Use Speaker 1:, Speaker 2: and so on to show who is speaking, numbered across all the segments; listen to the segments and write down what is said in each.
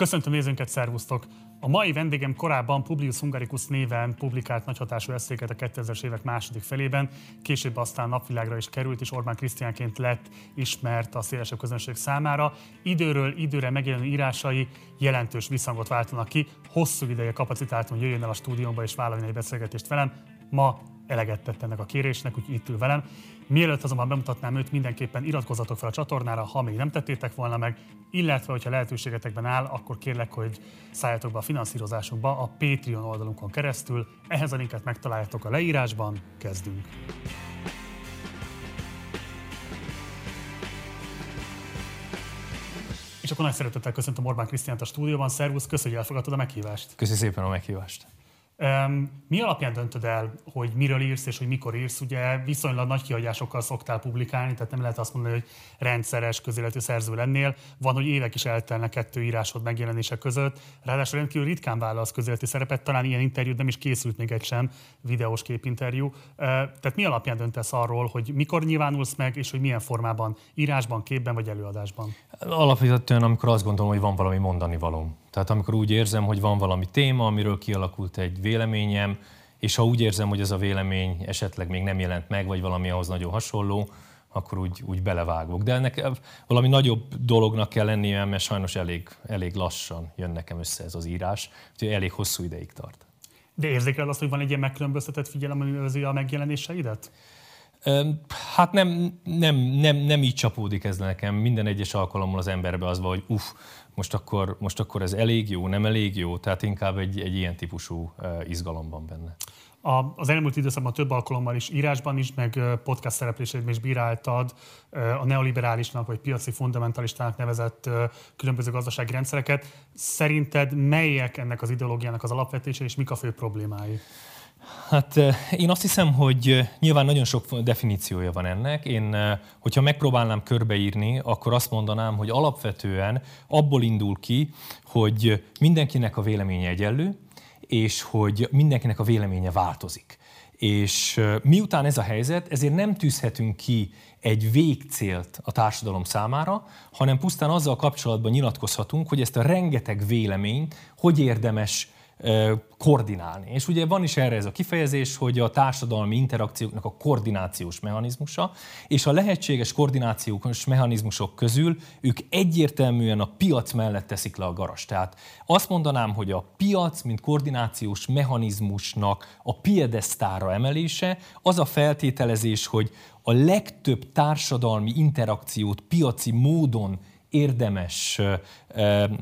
Speaker 1: Köszöntöm nézőnket, szervusztok! A mai vendégem korábban Publius Hungaricus néven publikált nagyhatású eszéket a 2000-es évek második felében, később aztán napvilágra is került, és Orbán Krisztiánként lett ismert a szélesebb közönség számára. Időről időre megjelenő írásai jelentős visszhangot váltanak ki. Hosszú ideje kapacitáltam, hogy jöjjön el a stúdiómba és vállaljon egy beszélgetést velem. Ma eleget tett ennek a kérésnek, úgyhogy itt ül velem. Mielőtt azonban bemutatnám őt, mindenképpen iratkozzatok fel a csatornára, ha még nem tettétek volna meg, illetve, hogyha lehetőségetekben áll, akkor kérlek, hogy szálljatok be a finanszírozásunkba a Patreon oldalunkon keresztül. Ehhez a linket megtaláljátok a leírásban. Kezdünk! És akkor nagy szeretettel köszöntöm Orbán Krisztiánt a stúdióban. Szervusz, köszönjük, hogy elfogadtad a meghívást.
Speaker 2: Köszönöm szépen a meghívást.
Speaker 1: Mi alapján döntöd el, hogy miről írsz és hogy mikor írsz? Ugye viszonylag nagy kihagyásokkal szoktál publikálni, tehát nem lehet azt mondani, hogy rendszeres közéletű szerző lennél. Van, hogy évek is eltelnek kettő írásod megjelenése között. Ráadásul rendkívül ritkán válasz közéleti szerepet, talán ilyen interjút nem is készült még egy sem, videós képinterjú. Tehát mi alapján döntesz arról, hogy mikor nyilvánulsz meg, és hogy milyen formában, írásban, képben vagy előadásban?
Speaker 2: Alapvetően, amikor azt gondolom, hogy van valami mondani valóm. Tehát amikor úgy érzem, hogy van valami téma, amiről kialakult egy véleményem, és ha úgy érzem, hogy ez a vélemény esetleg még nem jelent meg, vagy valami ahhoz nagyon hasonló, akkor úgy, úgy belevágok. De ennek valami nagyobb dolognak kell lennie, mert sajnos elég, elég lassan jön nekem össze ez az írás, úgyhogy elég hosszú ideig tart.
Speaker 1: De érzékeled azt, hogy van egy ilyen megkülönböztetett figyelem, ami a megjelenéseidet?
Speaker 2: Hát nem, nem, nem, nem így csapódik ez nekem. Minden egyes alkalommal az emberbe az van, hogy uff, most akkor, most akkor ez elég jó, nem elég jó, tehát inkább egy, egy ilyen típusú izgalom van benne.
Speaker 1: A, az elmúlt időszakban több alkalommal is írásban is, meg podcast szereplésében is bíráltad a neoliberálisnak vagy piaci fundamentalistának nevezett különböző gazdasági rendszereket. Szerinted melyek ennek az ideológiának az alapvetése, és mik a fő problémái?
Speaker 2: Hát én azt hiszem, hogy nyilván nagyon sok definíciója van ennek. Én, hogyha megpróbálnám körbeírni, akkor azt mondanám, hogy alapvetően abból indul ki, hogy mindenkinek a véleménye egyenlő, és hogy mindenkinek a véleménye változik. És miután ez a helyzet, ezért nem tűzhetünk ki egy végcélt a társadalom számára, hanem pusztán azzal kapcsolatban nyilatkozhatunk, hogy ezt a rengeteg véleményt hogy érdemes koordinálni. És ugye van is erre ez a kifejezés, hogy a társadalmi interakcióknak a koordinációs mechanizmusa, és a lehetséges koordinációs mechanizmusok közül ők egyértelműen a piac mellett teszik le a garas. Tehát azt mondanám, hogy a piac, mint koordinációs mechanizmusnak a piedesztára emelése, az a feltételezés, hogy a legtöbb társadalmi interakciót piaci módon érdemes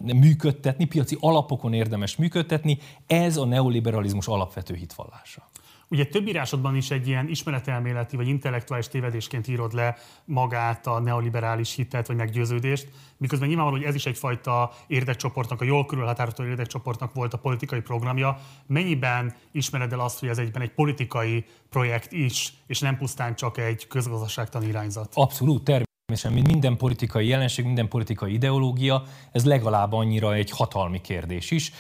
Speaker 2: működtetni, piaci alapokon érdemes működtetni, ez a neoliberalizmus alapvető hitvallása.
Speaker 1: Ugye több írásodban is egy ilyen ismeretelméleti vagy intellektuális tévedésként írod le magát a neoliberális hitet vagy meggyőződést, miközben nyilvánvaló, hogy ez is egyfajta érdekcsoportnak, a jól körülhatározható érdekcsoportnak volt a politikai programja. Mennyiben ismered el azt, hogy ez egyben egy politikai projekt is, és nem pusztán csak egy közgazdaságtani irányzat?
Speaker 2: Abszolút, Természetesen, mint minden politikai jelenség, minden politikai ideológia, ez legalább annyira egy hatalmi kérdés is.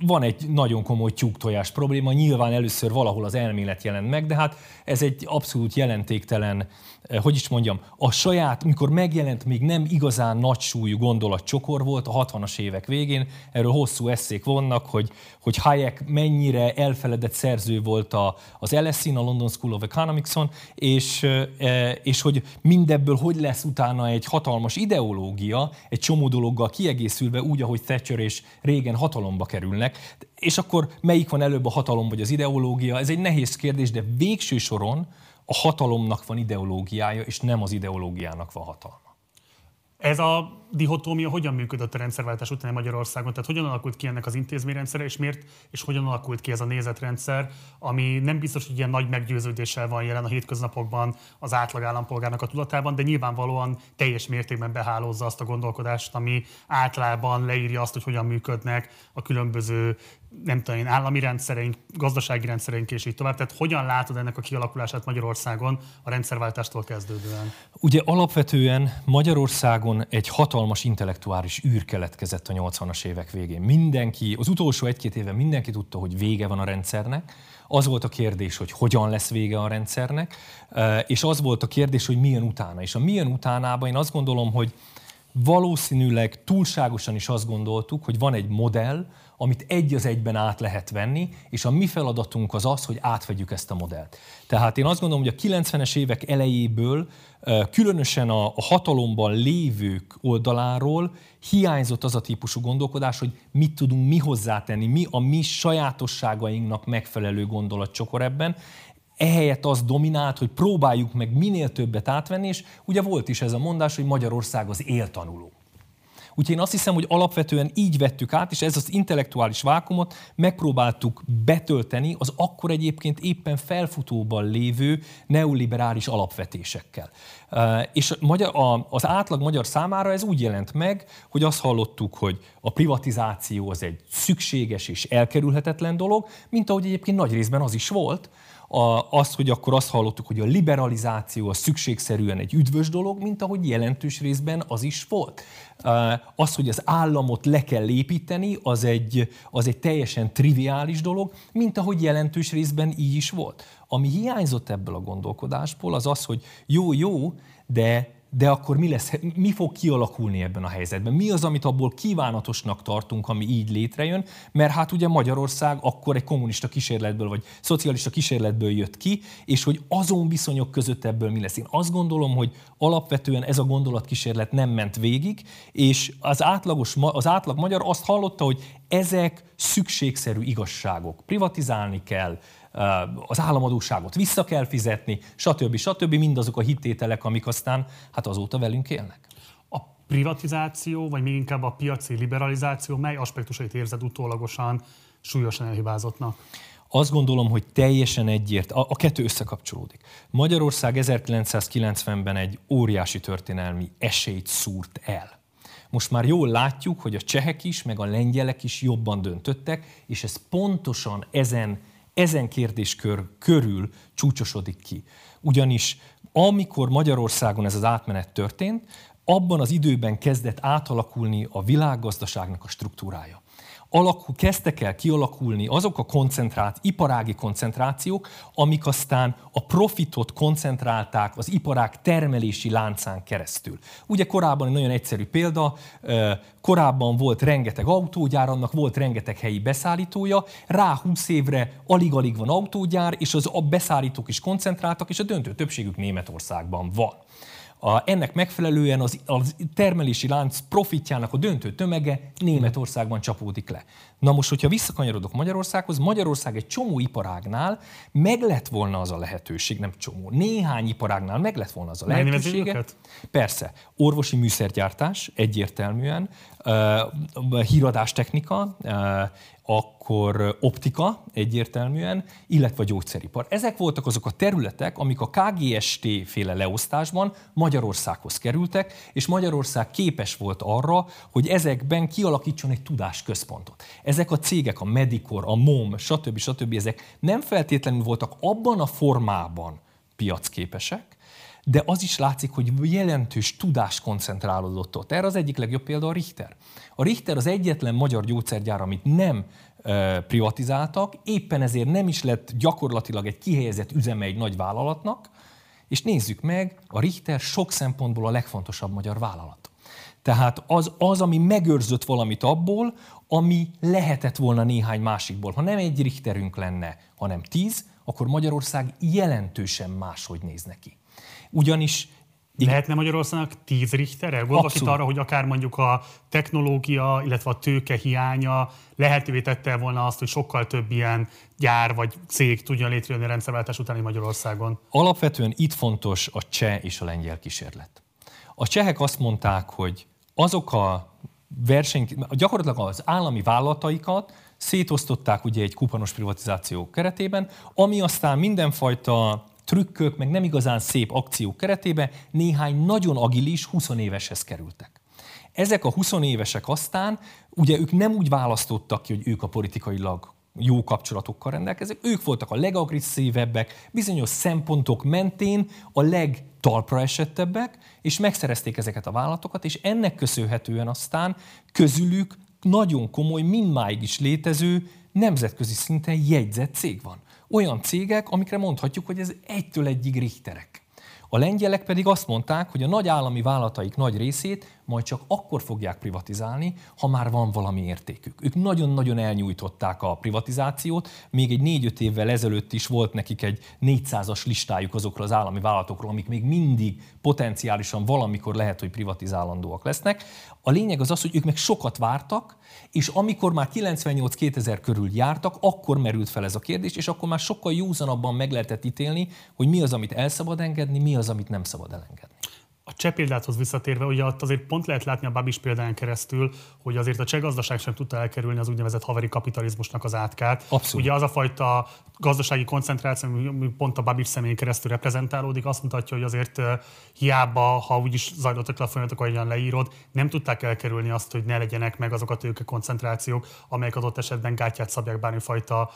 Speaker 2: Van egy nagyon komoly tyúktojás probléma, nyilván először valahol az elmélet jelent meg, de hát ez egy abszolút jelentéktelen, hogy is mondjam, a saját, mikor megjelent még nem igazán nagy súlyú gondolatcsokor volt a 60-as évek végén, erről hosszú eszék vannak, hogy, hogy Hayek mennyire elfeledett szerző volt a, az LSE-n, a London School of Economics-on, és, eh, és hogy mindebből hogy lesz utána egy hatalmas ideológia, egy csomó dologgal kiegészülve úgy, ahogy Thatcher és régen hatalomba kerül kerülnek. És akkor melyik van előbb a hatalom vagy az ideológia? Ez egy nehéz kérdés, de végső soron a hatalomnak van ideológiája, és nem az ideológiának van hatalma.
Speaker 1: Ez a dihotómia hogyan működött a rendszerváltás után Magyarországon? Tehát hogyan alakult ki ennek az intézményrendszere, és miért, és hogyan alakult ki ez a nézetrendszer, ami nem biztos, hogy ilyen nagy meggyőződéssel van jelen a hétköznapokban az átlag állampolgárnak a tudatában, de nyilvánvalóan teljes mértékben behálózza azt a gondolkodást, ami általában leírja azt, hogy hogyan működnek a különböző nem tudom én, állami rendszereink, gazdasági rendszereink és így tovább. Tehát hogyan látod ennek a kialakulását Magyarországon a rendszerváltástól kezdődően?
Speaker 2: Ugye alapvetően Magyarországon egy hatalmas intellektuális űr keletkezett a 80-as évek végén. Mindenki, az utolsó egy-két éve mindenki tudta, hogy vége van a rendszernek, az volt a kérdés, hogy hogyan lesz vége a rendszernek, és az volt a kérdés, hogy milyen utána. És a milyen utánában én azt gondolom, hogy valószínűleg túlságosan is azt gondoltuk, hogy van egy modell, amit egy az egyben át lehet venni, és a mi feladatunk az az, hogy átvegyük ezt a modellt. Tehát én azt gondolom, hogy a 90-es évek elejéből, különösen a hatalomban lévők oldaláról hiányzott az a típusú gondolkodás, hogy mit tudunk mi hozzátenni, mi a mi sajátosságainknak megfelelő gondolatcsokor ebben, ehelyett az dominált, hogy próbáljuk meg minél többet átvenni, és ugye volt is ez a mondás, hogy Magyarország az éltanuló. Úgyhogy én azt hiszem, hogy alapvetően így vettük át, és ez az intellektuális vákumot megpróbáltuk betölteni az akkor egyébként éppen felfutóban lévő neoliberális alapvetésekkel. És az átlag magyar számára ez úgy jelent meg, hogy azt hallottuk, hogy a privatizáció az egy szükséges és elkerülhetetlen dolog, mint ahogy egyébként nagy részben az is volt, a, azt, hogy akkor azt hallottuk, hogy a liberalizáció az szükségszerűen egy üdvös dolog, mint ahogy jelentős részben az is volt. Az, hogy az államot le kell építeni, az egy, az egy teljesen triviális dolog, mint ahogy jelentős részben így is volt. Ami hiányzott ebből a gondolkodásból, az az, hogy jó-jó, de de akkor mi, lesz, mi fog kialakulni ebben a helyzetben? Mi az, amit abból kívánatosnak tartunk, ami így létrejön? Mert hát ugye Magyarország akkor egy kommunista kísérletből, vagy szocialista kísérletből jött ki, és hogy azon viszonyok között ebből mi lesz. Én azt gondolom, hogy alapvetően ez a gondolatkísérlet nem ment végig, és az, átlagos, az átlag magyar azt hallotta, hogy ezek szükségszerű igazságok. Privatizálni kell, az államadóságot vissza kell fizetni, stb. stb. mindazok a hittételek, amik aztán hát azóta velünk élnek.
Speaker 1: A privatizáció, vagy még inkább a piaci liberalizáció, mely aspektusait érzed utólagosan súlyosan elhibázottnak?
Speaker 2: Azt gondolom, hogy teljesen egyért, a, a kettő összekapcsolódik. Magyarország 1990-ben egy óriási történelmi esélyt szúrt el. Most már jól látjuk, hogy a csehek is, meg a lengyelek is jobban döntöttek, és ez pontosan ezen ezen kérdéskör körül csúcsosodik ki. Ugyanis amikor Magyarországon ez az átmenet történt, abban az időben kezdett átalakulni a világgazdaságnak a struktúrája alakul, kezdtek el kialakulni azok a koncentrált, iparági koncentrációk, amik aztán a profitot koncentrálták az iparág termelési láncán keresztül. Ugye korábban egy nagyon egyszerű példa, korábban volt rengeteg autógyár, annak volt rengeteg helyi beszállítója, rá 20 évre alig-alig van autógyár, és az a beszállítók is koncentráltak, és a döntő többségük Németországban van. A, ennek megfelelően az, az termelési lánc profitjának a döntő tömege Németországban csapódik le. Na most, hogyha visszakanyarodok Magyarországhoz, Magyarország egy csomó iparágnál meg lett volna az a lehetőség, nem csomó, néhány iparágnál meg lett volna az a lehetőség. Persze, orvosi műszergyártás egyértelműen, híradástechnika, uh, akkor optika egyértelműen, illetve gyógyszeripar. Ezek voltak azok a területek, amik a KGST féle leosztásban Magyarországhoz kerültek, és Magyarország képes volt arra, hogy ezekben kialakítson egy tudásközpontot. Ezek a cégek, a Medicor, a MOM, stb. stb. ezek nem feltétlenül voltak abban a formában piacképesek, de az is látszik, hogy jelentős tudás koncentrálódott ott. Erre az egyik legjobb példa a Richter. A Richter az egyetlen magyar gyógyszergyár, amit nem privatizáltak, éppen ezért nem is lett gyakorlatilag egy kihelyezett üzeme egy nagy vállalatnak, és nézzük meg, a Richter sok szempontból a legfontosabb magyar vállalat. Tehát az, az, ami megőrzött valamit abból, ami lehetett volna néhány másikból. Ha nem egy Richterünk lenne, hanem tíz, akkor Magyarország jelentősen máshogy néz neki. Ugyanis
Speaker 1: igen. Lehetne Magyarországnak tíz Richtere? Gondolok itt arra, hogy akár mondjuk a technológia, illetve a tőke hiánya lehetővé tette volna azt, hogy sokkal több ilyen gyár vagy cég tudjon létrejönni a rendszerváltás utáni Magyarországon.
Speaker 2: Alapvetően itt fontos a cseh és a lengyel kísérlet. A csehek azt mondták, hogy azok a verseny, gyakorlatilag az állami vállalataikat szétosztották ugye egy kupanos privatizáció keretében, ami aztán mindenfajta trükkök, meg nem igazán szép akciók keretében néhány nagyon agilis 20 éveshez kerültek. Ezek a 20 évesek aztán, ugye ők nem úgy választottak ki, hogy ők a politikailag jó kapcsolatokkal rendelkeznek, ők voltak a legagresszívebbek, bizonyos szempontok mentén a legtalpra esettebbek, és megszerezték ezeket a vállalatokat, és ennek köszönhetően aztán közülük nagyon komoly, mindmáig is létező, nemzetközi szinten jegyzett cég van olyan cégek, amikre mondhatjuk, hogy ez egytől egyig richterek. A lengyelek pedig azt mondták, hogy a nagy állami vállalataik nagy részét majd csak akkor fogják privatizálni, ha már van valami értékük. Ők nagyon-nagyon elnyújtották a privatizációt, még egy négy-öt évvel ezelőtt is volt nekik egy 400-as listájuk azokról az állami vállalatokról, amik még mindig potenciálisan valamikor lehet, hogy privatizálandóak lesznek. A lényeg az az, hogy ők meg sokat vártak, és amikor már 98-2000 körül jártak, akkor merült fel ez a kérdés, és akkor már sokkal józanabban meg lehetett ítélni, hogy mi az, amit el szabad engedni, mi az, amit nem szabad elengedni.
Speaker 1: A cseh példáthoz visszatérve, ugye ott azért pont lehet látni a Babis példán keresztül, hogy azért a cseh gazdaság sem tudta elkerülni az úgynevezett haveri kapitalizmusnak az átkát.
Speaker 2: Abszolút.
Speaker 1: Ugye az a fajta gazdasági koncentráció, ami pont a Babis személyén keresztül reprezentálódik, azt mutatja, hogy azért hiába, ha úgyis zajlottak le a folyamatok, ahogyan leírod, nem tudták elkerülni azt, hogy ne legyenek meg azok a tőke koncentrációk, amelyek adott esetben gátját szabják bármifajta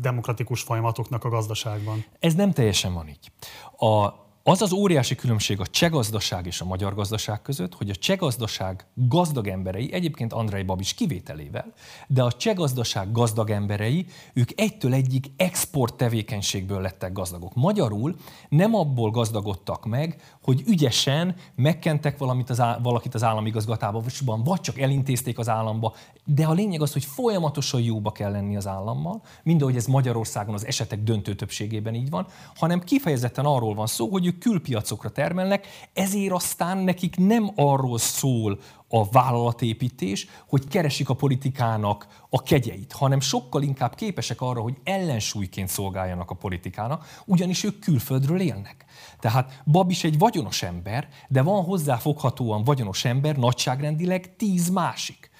Speaker 1: demokratikus folyamatoknak a gazdaságban.
Speaker 2: Ez nem teljesen van így. A az az óriási különbség a cseh gazdaság és a magyar gazdaság között, hogy a cseh gazdaság gazdag emberei, egyébként Andrei Babis kivételével, de a cseh gazdaság gazdag emberei, ők egytől egyik export tevékenységből lettek gazdagok. Magyarul nem abból gazdagodtak meg, hogy ügyesen megkentek valamit az áll, valakit az államigazgatában, vagy csak elintézték az államba, de a lényeg az, hogy folyamatosan jóba kell lenni az állammal, mind ahogy ez Magyarországon az esetek döntő többségében így van, hanem kifejezetten arról van szó, hogy ők külpiacokra termelnek, ezért aztán nekik nem arról szól a vállalatépítés, hogy keresik a politikának a kegyeit, hanem sokkal inkább képesek arra, hogy ellensúlyként szolgáljanak a politikának, ugyanis ők külföldről élnek. Tehát Babis egy vagyonos ember, de van hozzáfoghatóan vagyonos ember nagyságrendileg tíz másik.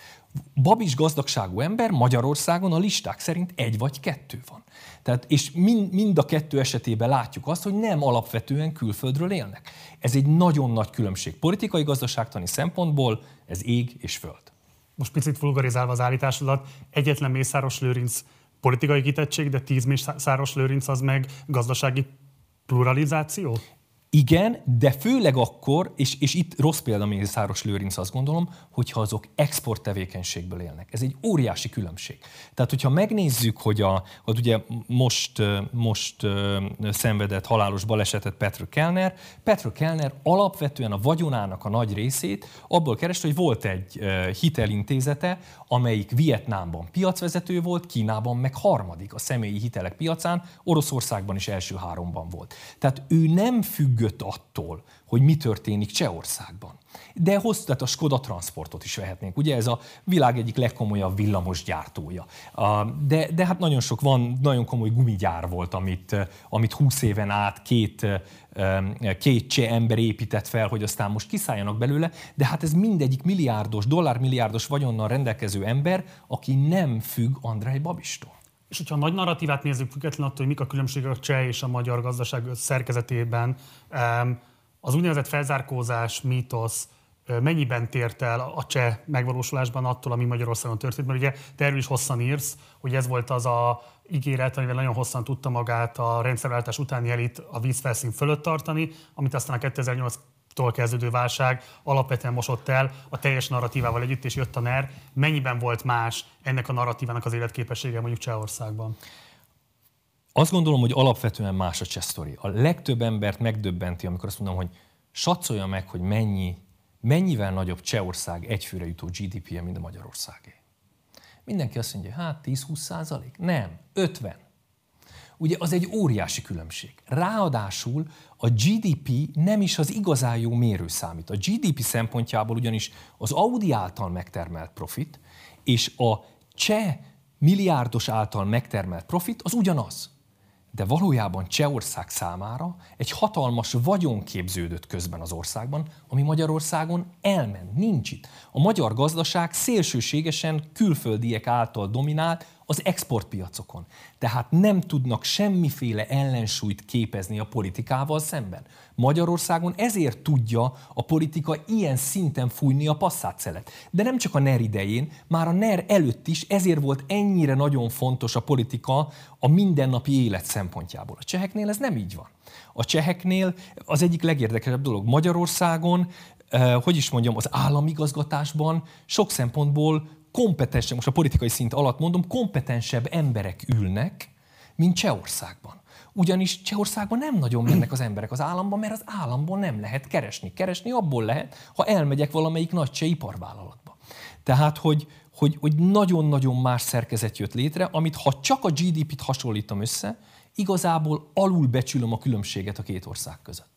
Speaker 2: Babis gazdagságú ember Magyarországon a listák szerint egy vagy kettő van. Tehát, és mind, mind a kettő esetében látjuk azt, hogy nem alapvetően külföldről élnek. Ez egy nagyon nagy különbség. Politikai gazdaságtani szempontból ez ég és föld.
Speaker 1: Most picit vulgarizálva az állításodat, egyetlen Mészáros Lőrinc politikai kitettség, de tíz Mészáros Lőrinc az meg gazdasági pluralizáció?
Speaker 2: Igen, de főleg akkor, és, és itt rossz példa Mészáros Lőrinc azt gondolom, hogyha azok export tevékenységből élnek. Ez egy óriási különbség. Tehát, hogyha megnézzük, hogy a, hogy ugye most, most szenvedett halálos balesetet Petr Kellner, Petr Kellner alapvetően a vagyonának a nagy részét abból kereste, hogy volt egy hitelintézete, amelyik Vietnámban piacvezető volt, Kínában meg harmadik a személyi hitelek piacán, Oroszországban is első háromban volt. Tehát ő nem függött attól, hogy mi történik Csehországban. De hosszú, tehát a Skoda Transportot is vehetnénk. Ugye ez a világ egyik legkomolyabb villamos gyártója. De, de hát nagyon sok van, nagyon komoly gumigyár volt, amit, amit 20 éven át két, két cseh ember épített fel, hogy aztán most kiszálljanak belőle, de hát ez mindegyik milliárdos, dollármilliárdos vagyonnal rendelkező ember, aki nem függ Andrei Babistól.
Speaker 1: És hogyha a nagy narratívát nézzük, függetlenül attól, hogy mik a különbségek a cseh és a magyar gazdaság szerkezetében, az úgynevezett felzárkózás, mítosz, mennyiben tért el a cseh megvalósulásban attól, ami Magyarországon történt, mert ugye te erről is hosszan írsz, hogy ez volt az a ígéret, amivel nagyon hosszan tudta magát a rendszerváltás utáni elit a vízfelszín fölött tartani, amit aztán a 2008 tól kezdődő válság alapvetően mosott el a teljes narratívával együtt, és jött a NER. Mennyiben volt más ennek a narratívának az életképessége mondjuk Csehországban?
Speaker 2: Azt gondolom, hogy alapvetően más a cseh A legtöbb embert megdöbbenti, amikor azt mondom, hogy satszolja meg, hogy mennyi, mennyivel nagyobb Csehország egyfőre jutó GDP-je, mint a Magyarországé. Mindenki azt mondja, hát 10-20 százalék? Nem, 50. Ugye az egy óriási különbség. Ráadásul a GDP nem is az igazán jó mérőszámít. A GDP szempontjából ugyanis az Audi által megtermelt profit és a cseh milliárdos által megtermelt profit az ugyanaz de valójában Csehország számára egy hatalmas vagyon képződött közben az országban, ami Magyarországon elment, nincs itt. A magyar gazdaság szélsőségesen külföldiek által dominált, az exportpiacokon. Tehát nem tudnak semmiféle ellensúlyt képezni a politikával szemben. Magyarországon ezért tudja a politika ilyen szinten fújni a passzátszelet. De nem csak a NER idején, már a NER előtt is ezért volt ennyire nagyon fontos a politika a mindennapi élet szempontjából. A cseheknél ez nem így van. A cseheknél az egyik legérdekesebb dolog Magyarországon, eh, hogy is mondjam, az államigazgatásban sok szempontból kompetensebb, most a politikai szint alatt mondom, kompetensebb emberek ülnek, mint Csehországban. Ugyanis Csehországban nem nagyon mennek az emberek az államban, mert az államban nem lehet keresni. Keresni abból lehet, ha elmegyek valamelyik nagy cseh iparvállalatba. Tehát, hogy, hogy, hogy nagyon-nagyon más szerkezet jött létre, amit ha csak a GDP-t hasonlítom össze, igazából alulbecsülöm a különbséget a két ország között.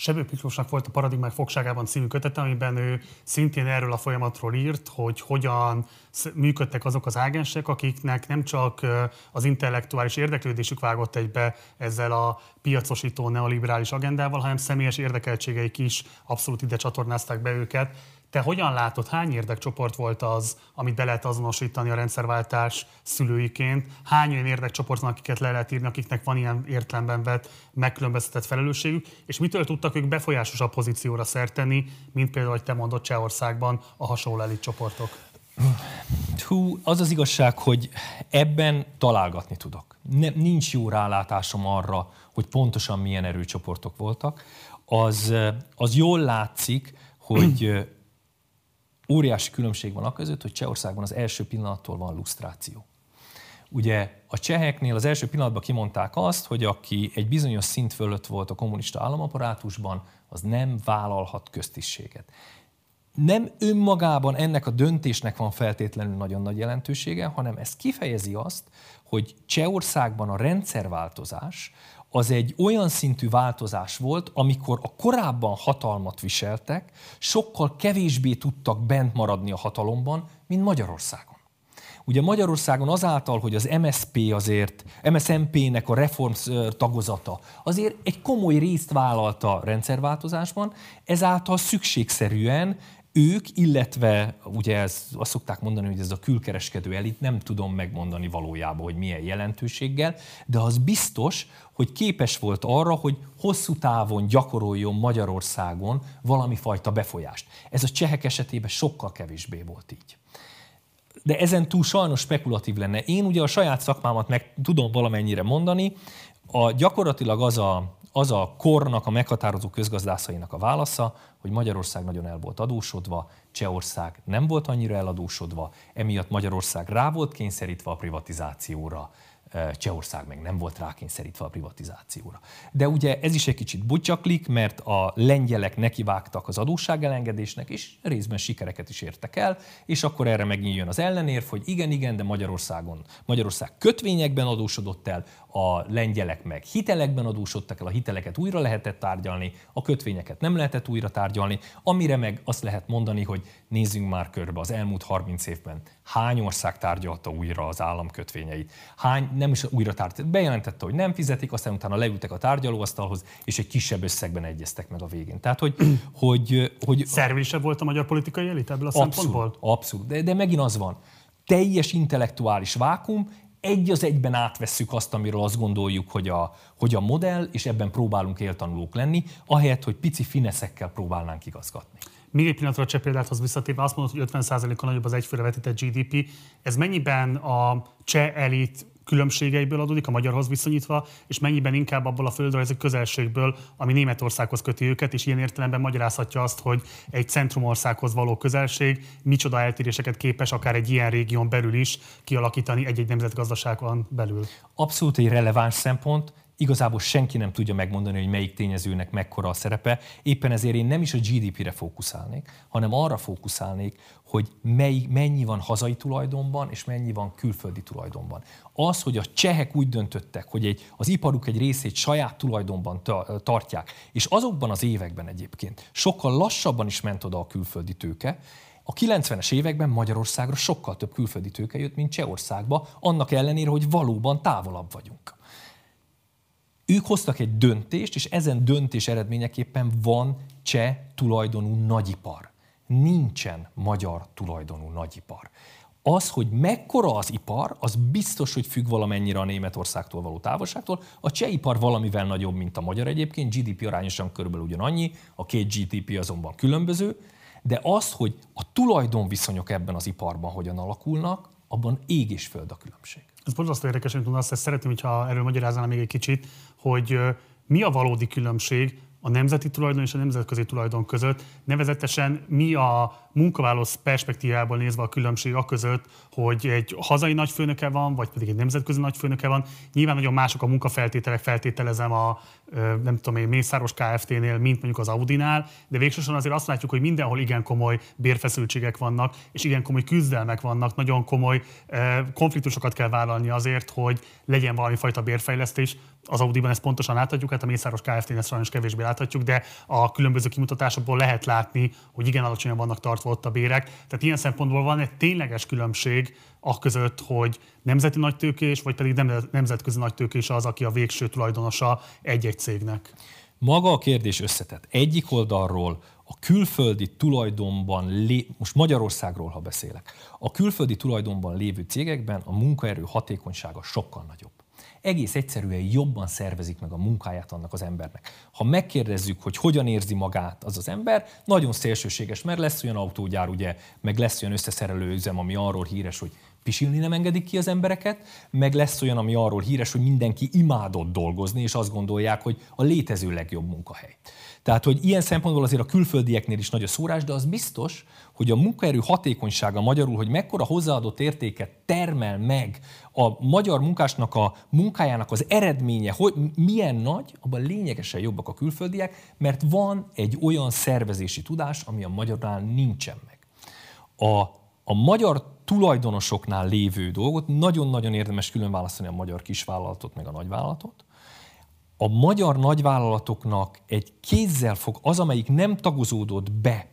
Speaker 1: Sebő Miklósnak volt a Paradigmák fogságában című kötete, amiben ő szintén erről a folyamatról írt, hogy hogyan működtek azok az ágensek, akiknek nem csak az intellektuális érdeklődésük vágott egybe ezzel a piacosító neoliberális agendával, hanem személyes érdekeltségeik is abszolút ide csatornázták be őket, te hogyan látod, hány érdekcsoport volt az, amit be lehet azonosítani a rendszerváltás szülőiként? Hány olyan érdekcsoport van, akiket le lehet írni, akiknek van ilyen értelemben vett megkülönböztetett felelősségük, és mitől tudtak ők befolyásosabb pozícióra szerteni, mint például, hogy te mondod Csehországban a hasonló elit csoportok?
Speaker 2: Hú, az az igazság, hogy ebben találgatni tudok. Ne, nincs jó rálátásom arra, hogy pontosan milyen erőcsoportok voltak. Az, az jól látszik, hogy óriási különbség van a között, hogy Csehországban az első pillanattól van lusztráció. Ugye a cseheknél az első pillanatban kimondták azt, hogy aki egy bizonyos szint fölött volt a kommunista államaparátusban, az nem vállalhat köztisztséget. Nem önmagában ennek a döntésnek van feltétlenül nagyon nagy jelentősége, hanem ez kifejezi azt, hogy Csehországban a rendszerváltozás az egy olyan szintű változás volt, amikor a korábban hatalmat viseltek, sokkal kevésbé tudtak bent maradni a hatalomban, mint Magyarországon. Ugye Magyarországon azáltal, hogy az MSP azért, MSZMP-nek a reform tagozata azért egy komoly részt vállalta a rendszerváltozásban, ezáltal szükségszerűen ők, illetve ugye ez, azt szokták mondani, hogy ez a külkereskedő elit, nem tudom megmondani valójában, hogy milyen jelentőséggel, de az biztos, hogy képes volt arra, hogy hosszú távon gyakoroljon Magyarországon valami fajta befolyást. Ez a csehek esetében sokkal kevésbé volt így. De ezen túl sajnos spekulatív lenne. Én ugye a saját szakmámat meg tudom valamennyire mondani, a, gyakorlatilag az a, az a kornak, a meghatározó közgazdászainak a válasza, hogy Magyarország nagyon el volt adósodva, Csehország nem volt annyira eladósodva, emiatt Magyarország rá volt kényszerítve a privatizációra, Csehország meg nem volt rákényszerítve a privatizációra. De ugye ez is egy kicsit butyaklik, mert a lengyelek nekivágtak az adósságelengedésnek, és részben sikereket is értek el, és akkor erre megint jön az ellenérv, hogy igen, igen, de Magyarországon, Magyarország kötvényekben adósodott el, a lengyelek meg hitelekben adósodtak el, a hiteleket újra lehetett tárgyalni, a kötvényeket nem lehetett újra tárgyalni, amire meg azt lehet mondani, hogy nézzünk már körbe az elmúlt 30 évben, hány ország tárgyalta újra az államkötvényeit, hány nem is újra tárgyalt, bejelentette, hogy nem fizetik, aztán utána leültek a tárgyalóasztalhoz, és egy kisebb összegben egyeztek meg a végén. Tehát, hogy... hogy, hogy
Speaker 1: Szervésebb volt a magyar politikai elit ebből a
Speaker 2: abszolút,
Speaker 1: szempontból?
Speaker 2: Abszolút, de, de megint az van. Teljes intellektuális vákum, egy az egyben átvesszük azt, amiről azt gondoljuk, hogy a, hogy a modell, és ebben próbálunk éltanulók lenni, ahelyett, hogy pici fineszekkel próbálnánk igazgatni.
Speaker 1: Még egy pillanatra a cseh példáthoz visszatérve, azt mondod, hogy 50%-kal nagyobb az egyfőre vetített GDP. Ez mennyiben a cseh elit különbségeiből adódik a magyarhoz viszonyítva, és mennyiben inkább abból a földrajzi közelségből, ami Németországhoz köti őket, és ilyen értelemben magyarázhatja azt, hogy egy centrumországhoz való közelség micsoda eltéréseket képes akár egy ilyen régión belül is kialakítani egy-egy nemzetgazdaságon belül.
Speaker 2: Abszolút egy releváns szempont, igazából senki nem tudja megmondani, hogy melyik tényezőnek mekkora a szerepe. Éppen ezért én nem is a GDP-re fókuszálnék, hanem arra fókuszálnék, hogy mely, mennyi van hazai tulajdonban, és mennyi van külföldi tulajdonban. Az, hogy a csehek úgy döntöttek, hogy egy, az iparuk egy részét saját tulajdonban tartják, és azokban az években egyébként sokkal lassabban is ment oda a külföldi tőke, a 90-es években Magyarországra sokkal több külföldi tőke jött, mint Csehországba, annak ellenére, hogy valóban távolabb vagyunk. Ők hoztak egy döntést, és ezen döntés eredményeképpen van cseh tulajdonú nagyipar. Nincsen magyar tulajdonú nagyipar. Az, hogy mekkora az ipar, az biztos, hogy függ valamennyire a Németországtól való távolságtól. A cseh ipar valamivel nagyobb, mint a magyar egyébként, GDP arányosan körülbelül ugyanannyi, a két GDP azonban különböző, de az, hogy a tulajdonviszonyok ebben az iparban hogyan alakulnak, abban ég és föld a különbség.
Speaker 1: Ez borzasztó érdekes, amit mondasz, ezt szeretném, hogyha erről magyaráznál még egy kicsit, hogy mi a valódi különbség a nemzeti tulajdon és a nemzetközi tulajdon között. Nevezetesen mi a munkavállaló perspektívából nézve a különbség a között, hogy egy hazai nagyfőnöke van, vagy pedig egy nemzetközi nagyfőnöke van. Nyilván nagyon mások a munkafeltételek, feltételezem a nem tudom én, Mészáros Kft-nél, mint mondjuk az Audinál, de végsősorban azért azt látjuk, hogy mindenhol igen komoly bérfeszültségek vannak, és igen komoly küzdelmek vannak, nagyon komoly konfliktusokat kell vállalni azért, hogy legyen valami fajta bérfejlesztés. Az Audiban ezt pontosan láthatjuk, hát a Mészáros Kft-nél ezt sajnos kevésbé láthatjuk, de a különböző kimutatásokból lehet látni, hogy igen alacsonyan vannak tartva ott a bérek. Tehát ilyen szempontból van egy tényleges különbség a között, hogy nemzeti nagytőkés, vagy pedig nemzetközi nagytőkés az, aki a végső tulajdonosa egy-egy cégnek.
Speaker 2: Maga a kérdés összetett. Egyik oldalról a külföldi tulajdonban, lé... most Magyarországról, ha beszélek, a külföldi tulajdonban lévő cégekben a munkaerő hatékonysága sokkal nagyobb egész egyszerűen jobban szervezik meg a munkáját annak az embernek. Ha megkérdezzük, hogy hogyan érzi magát az az ember, nagyon szélsőséges, mert lesz olyan autógyár, ugye, meg lesz olyan összeszerelő üzem, ami arról híres, hogy pisilni nem engedik ki az embereket, meg lesz olyan, ami arról híres, hogy mindenki imádott dolgozni, és azt gondolják, hogy a létező legjobb munkahely. Tehát, hogy ilyen szempontból azért a külföldieknél is nagy a szórás, de az biztos, hogy a munkaerő hatékonysága magyarul, hogy mekkora hozzáadott értéket termel meg a magyar munkásnak a munkájának az eredménye, hogy milyen nagy, abban lényegesen jobbak a külföldiek, mert van egy olyan szervezési tudás, ami a magyarnál nincsen meg. A, a magyar tulajdonosoknál lévő dolgot nagyon-nagyon érdemes külön választani a magyar kisvállalatot meg a nagyvállalatot, a magyar nagyvállalatoknak egy kézzel fog az, amelyik nem tagozódott be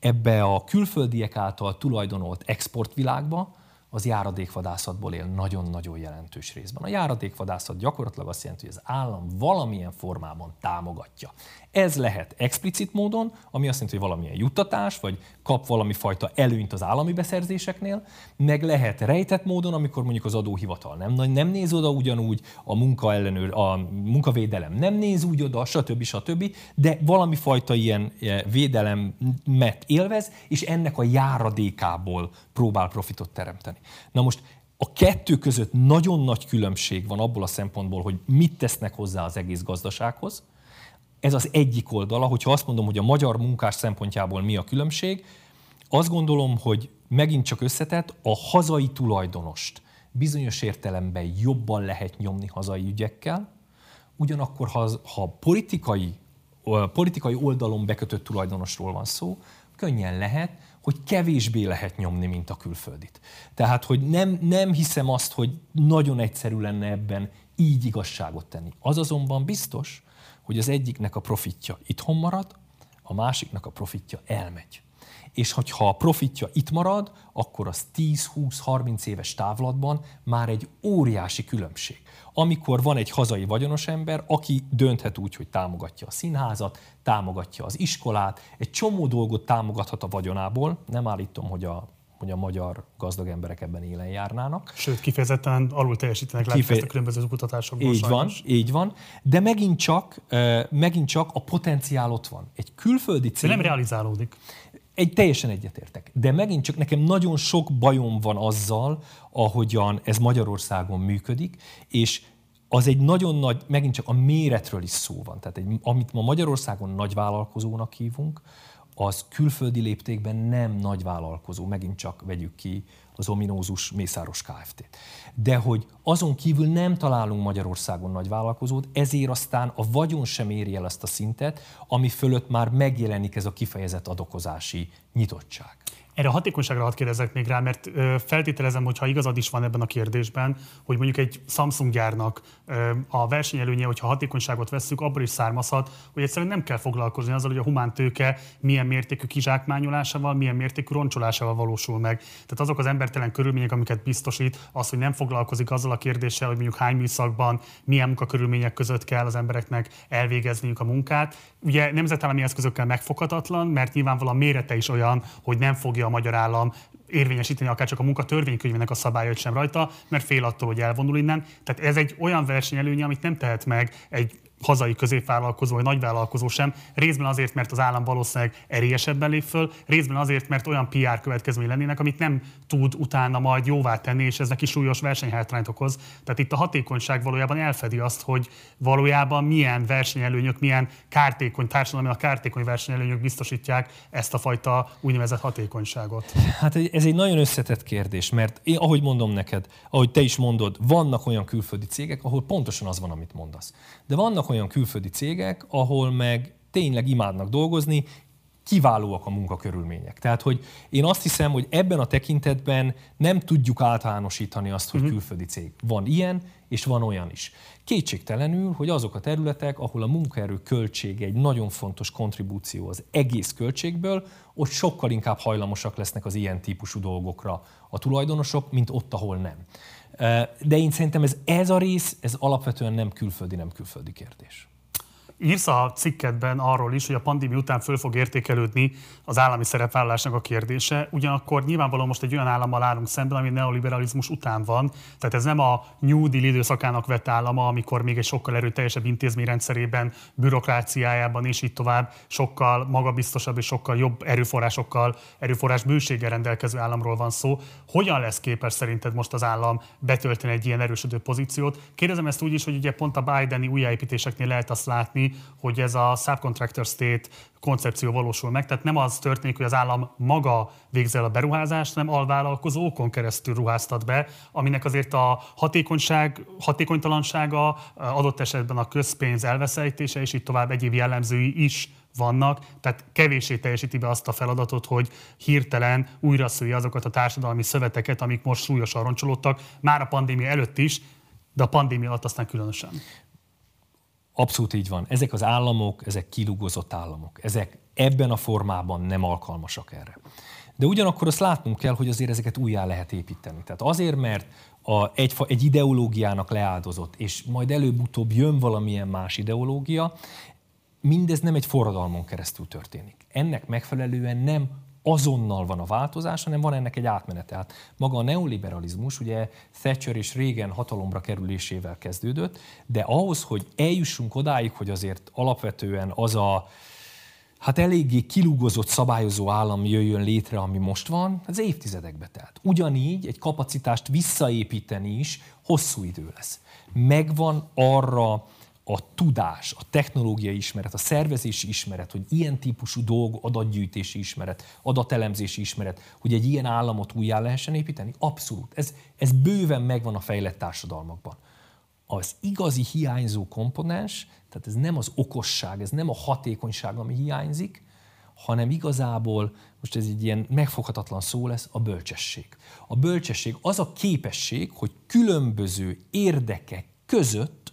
Speaker 2: ebbe a külföldiek által tulajdonolt exportvilágba, az járadékvadászatból él nagyon-nagyon jelentős részben. A járadékvadászat gyakorlatilag azt jelenti, hogy az állam valamilyen formában támogatja. Ez lehet explicit módon, ami azt jelenti, hogy valamilyen juttatás, vagy kap valami fajta előnyt az állami beszerzéseknél, meg lehet rejtett módon, amikor mondjuk az adóhivatal nem, nem néz oda ugyanúgy, a munka ellenőr, a munkavédelem nem néz úgy oda, stb. stb., de valami fajta ilyen e, védelemet élvez, és ennek a járadékából próbál profitot teremteni. Na most a kettő között nagyon nagy különbség van abból a szempontból, hogy mit tesznek hozzá az egész gazdasághoz, ez az egyik oldala, hogyha azt mondom, hogy a magyar munkás szempontjából mi a különbség, azt gondolom, hogy megint csak összetett, a hazai tulajdonost bizonyos értelemben jobban lehet nyomni hazai ügyekkel, ugyanakkor ha, ha politikai, politikai oldalon bekötött tulajdonosról van szó, könnyen lehet, hogy kevésbé lehet nyomni, mint a külföldit. Tehát, hogy nem, nem hiszem azt, hogy nagyon egyszerű lenne ebben így igazságot tenni. Az azonban biztos, hogy az egyiknek a profitja itthon marad, a másiknak a profitja elmegy. És hogyha a profitja itt marad, akkor az 10-20-30 éves távlatban már egy óriási különbség. Amikor van egy hazai vagyonos ember, aki dönthet úgy, hogy támogatja a színházat, támogatja az iskolát, egy csomó dolgot támogathat a vagyonából, nem állítom, hogy a hogy a magyar gazdag emberek ebben élen járnának.
Speaker 1: Sőt, kifejezetten alul teljesítenek, Kife... ezt a különböző kutatásokból
Speaker 2: Így sajnos. van, így van. De megint csak, megint csak a potenciál ott van. Egy külföldi cég...
Speaker 1: De nem realizálódik.
Speaker 2: Egy, teljesen egyetértek. De megint csak nekem nagyon sok bajom van azzal, ahogyan ez Magyarországon működik, és az egy nagyon nagy, megint csak a méretről is szó van. Tehát egy, amit ma Magyarországon nagy vállalkozónak hívunk, az külföldi léptékben nem nagy vállalkozó, megint csak vegyük ki az ominózus Mészáros Kft-t. De hogy azon kívül nem találunk Magyarországon nagy vállalkozót, ezért aztán a vagyon sem éri el ezt a szintet, ami fölött már megjelenik ez a kifejezett adokozási nyitottság.
Speaker 1: Erre a hatékonyságra hadd kérdezek még rá, mert feltételezem, hogy ha igazad is van ebben a kérdésben, hogy mondjuk egy Samsung gyárnak a versenyelőnye, hogyha hatékonyságot vesszük, abból is származhat, hogy egyszerűen nem kell foglalkozni azzal, hogy a humántőke milyen mértékű kizsákmányolásával, milyen mértékű roncsolásával valósul meg. Tehát azok az embertelen körülmények, amiket biztosít, az, hogy nem foglalkozik azzal a kérdéssel, hogy mondjuk hány műszakban, milyen munkakörülmények között kell az embereknek elvégezniük a munkát. Ugye nemzetállami eszközökkel megfoghatatlan, mert nyilvánvalóan mérete is olyan, hogy nem fogja a magyar állam érvényesíteni akár csak a munkatörvénykönyvének a szabályait sem rajta, mert fél attól, hogy elvonul innen. Tehát ez egy olyan versenyelőnye, amit nem tehet meg egy hazai középvállalkozó vagy nagyvállalkozó sem, részben azért, mert az állam valószínűleg erélyesebben lép föl, részben azért, mert olyan PR következmény lennének, amit nem tud utána majd jóvá tenni, és ez neki súlyos versenyhátrányt okoz. Tehát itt a hatékonyság valójában elfedi azt, hogy valójában milyen versenyelőnyök, milyen kártékony társadalmi, a kártékony versenyelőnyök biztosítják ezt a fajta úgynevezett hatékonyságot.
Speaker 2: Hát ez egy nagyon összetett kérdés, mert én, ahogy mondom neked, ahogy te is mondod, vannak olyan külföldi cégek, ahol pontosan az van, amit mondasz. De vannak olyan külföldi cégek, ahol meg tényleg imádnak dolgozni, kiválóak a munkakörülmények. Tehát, hogy én azt hiszem, hogy ebben a tekintetben nem tudjuk általánosítani azt, hogy uh-huh. külföldi cég. Van ilyen, és van olyan is. Kétségtelenül, hogy azok a területek, ahol a munkaerő költsége egy nagyon fontos kontribúció az egész költségből, ott sokkal inkább hajlamosak lesznek az ilyen típusú dolgokra a tulajdonosok, mint ott, ahol nem. De én szerintem ez, ez a rész, ez alapvetően nem külföldi, nem külföldi kérdés
Speaker 1: írsz a cikkedben arról is, hogy a pandémia után föl fog értékelődni az állami szerepvállalásnak a kérdése. Ugyanakkor nyilvánvalóan most egy olyan állammal állunk szemben, ami neoliberalizmus után van. Tehát ez nem a New Deal időszakának vett állama, amikor még egy sokkal erőteljesebb intézményrendszerében, bürokráciájában és így tovább sokkal magabiztosabb és sokkal jobb erőforrásokkal, erőforrás bőséggel rendelkező államról van szó. Hogyan lesz képes szerinted most az állam betölteni egy ilyen erősödő pozíciót? Kérdezem ezt úgy is, hogy ugye pont a Bideni újjáépítéseknél lehet azt látni, hogy ez a subcontractor state koncepció valósul meg. Tehát nem az történik, hogy az állam maga végzel a beruházást, hanem alvállalkozókon keresztül ruháztat be, aminek azért a hatékonyság, hatékonytalansága, adott esetben a közpénz elveszejtése és így tovább egyéb jellemzői is vannak, tehát kevésé teljesíti be azt a feladatot, hogy hirtelen újra szülje azokat a társadalmi szöveteket, amik most súlyosan roncsolódtak, már a pandémia előtt is, de a pandémia alatt aztán különösen.
Speaker 2: Abszolút így van. Ezek az államok, ezek kilugozott államok. Ezek ebben a formában nem alkalmasak erre. De ugyanakkor azt látnunk kell, hogy azért ezeket újjá lehet építeni. Tehát azért, mert a, egy, egy ideológiának leáldozott, és majd előbb-utóbb jön valamilyen más ideológia, mindez nem egy forradalmon keresztül történik. Ennek megfelelően nem azonnal van a változás, hanem van ennek egy átmenete. Tehát maga a neoliberalizmus ugye Thatcher és Reagan hatalomra kerülésével kezdődött, de ahhoz, hogy eljussunk odáig, hogy azért alapvetően az a hát eléggé kilúgozott szabályozó állam jöjjön létre, ami most van, az évtizedekbe telt. Ugyanígy egy kapacitást visszaépíteni is hosszú idő lesz. Megvan arra a tudás, a technológiai ismeret, a szervezési ismeret, hogy ilyen típusú dolg, adatgyűjtési ismeret, adatelemzési ismeret, hogy egy ilyen államot újjá lehessen építeni? Abszolút. Ez, ez bőven megvan a fejlett társadalmakban. Az igazi hiányzó komponens, tehát ez nem az okosság, ez nem a hatékonyság, ami hiányzik, hanem igazából, most ez egy ilyen megfoghatatlan szó lesz, a bölcsesség. A bölcsesség az a képesség, hogy különböző érdekek között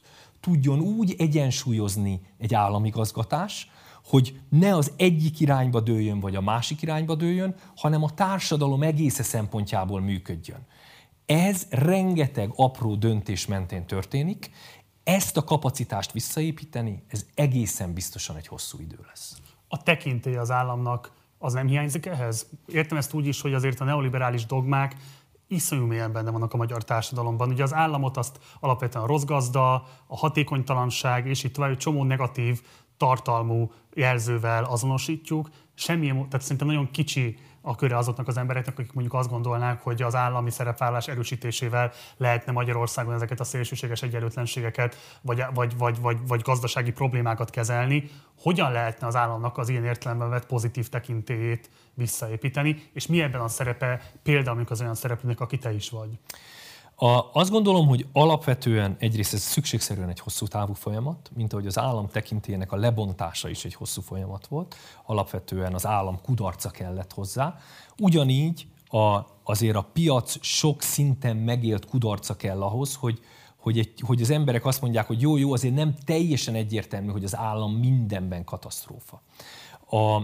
Speaker 2: tudjon úgy egyensúlyozni egy államigazgatás, hogy ne az egyik irányba dőljön, vagy a másik irányba dőljön, hanem a társadalom egésze szempontjából működjön. Ez rengeteg apró döntés mentén történik, ezt a kapacitást visszaépíteni, ez egészen biztosan egy hosszú idő lesz.
Speaker 1: A tekintély az államnak az nem hiányzik ehhez? Értem ezt úgy is, hogy azért a neoliberális dogmák iszonyú mélyen benne vannak a magyar társadalomban. Ugye az államot azt alapvetően a rossz gazda, a hatékonytalanság és itt tovább egy csomó negatív tartalmú jelzővel azonosítjuk. Semmilyen, tehát szerintem nagyon kicsi a köre azoknak az embereknek, akik mondjuk azt gondolnák, hogy az állami szerepvállás erősítésével lehetne Magyarországon ezeket a szélsőséges egyenlőtlenségeket, vagy, vagy, vagy, vagy, vagy gazdasági problémákat kezelni. Hogyan lehetne az államnak az ilyen értelemben vett pozitív tekintélyét visszaépíteni, és mi ebben a szerepe például az olyan szereplőnek, aki te is vagy?
Speaker 2: A, azt gondolom, hogy alapvetően egyrészt ez szükségszerűen egy hosszú távú folyamat, mint ahogy az állam tekintélyének a lebontása is egy hosszú folyamat volt. Alapvetően az állam kudarca kellett hozzá. Ugyanígy a, azért a piac sok szinten megélt kudarca kell ahhoz, hogy, hogy, egy, hogy az emberek azt mondják, hogy jó, jó, azért nem teljesen egyértelmű, hogy az állam mindenben katasztrófa. A,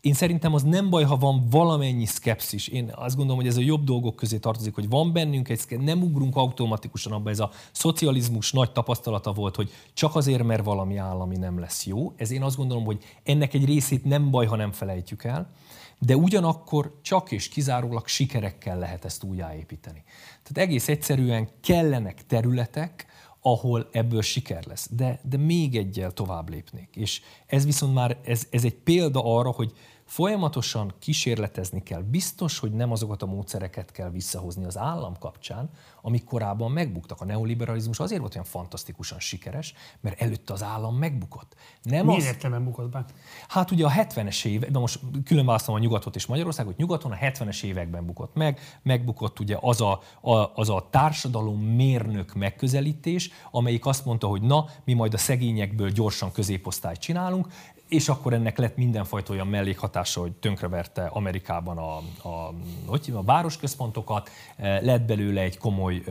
Speaker 2: én szerintem az nem baj, ha van valamennyi szkepszis. Én azt gondolom, hogy ez a jobb dolgok közé tartozik, hogy van bennünk egy nem ugrunk automatikusan abba. Ez a szocializmus nagy tapasztalata volt, hogy csak azért, mert valami állami nem lesz jó. Ez én azt gondolom, hogy ennek egy részét nem baj, ha nem felejtjük el, de ugyanakkor csak és kizárólag sikerekkel lehet ezt újjáépíteni. Tehát egész egyszerűen kellenek területek, ahol ebből siker lesz. De, de még egyel tovább lépnék. És ez viszont már, ez, ez egy példa arra, hogy Folyamatosan kísérletezni kell. Biztos, hogy nem azokat a módszereket kell visszahozni az állam kapcsán, amik korábban megbuktak. A neoliberalizmus azért volt olyan fantasztikusan sikeres, mert előtte az állam megbukott.
Speaker 1: Nem Milyen az... értelemben bukott be?
Speaker 2: Hát ugye a 70-es években, most külön választom a nyugatot és Magyarországot, nyugaton a 70-es években bukott meg, megbukott ugye az a, a, az a társadalom mérnök megközelítés, amelyik azt mondta, hogy na, mi majd a szegényekből gyorsan középosztályt csinálunk, és akkor ennek lett mindenfajta olyan mellékhatása, hogy tönkreverte Amerikában a, a, hogy a városközpontokat, e, lett belőle egy komoly,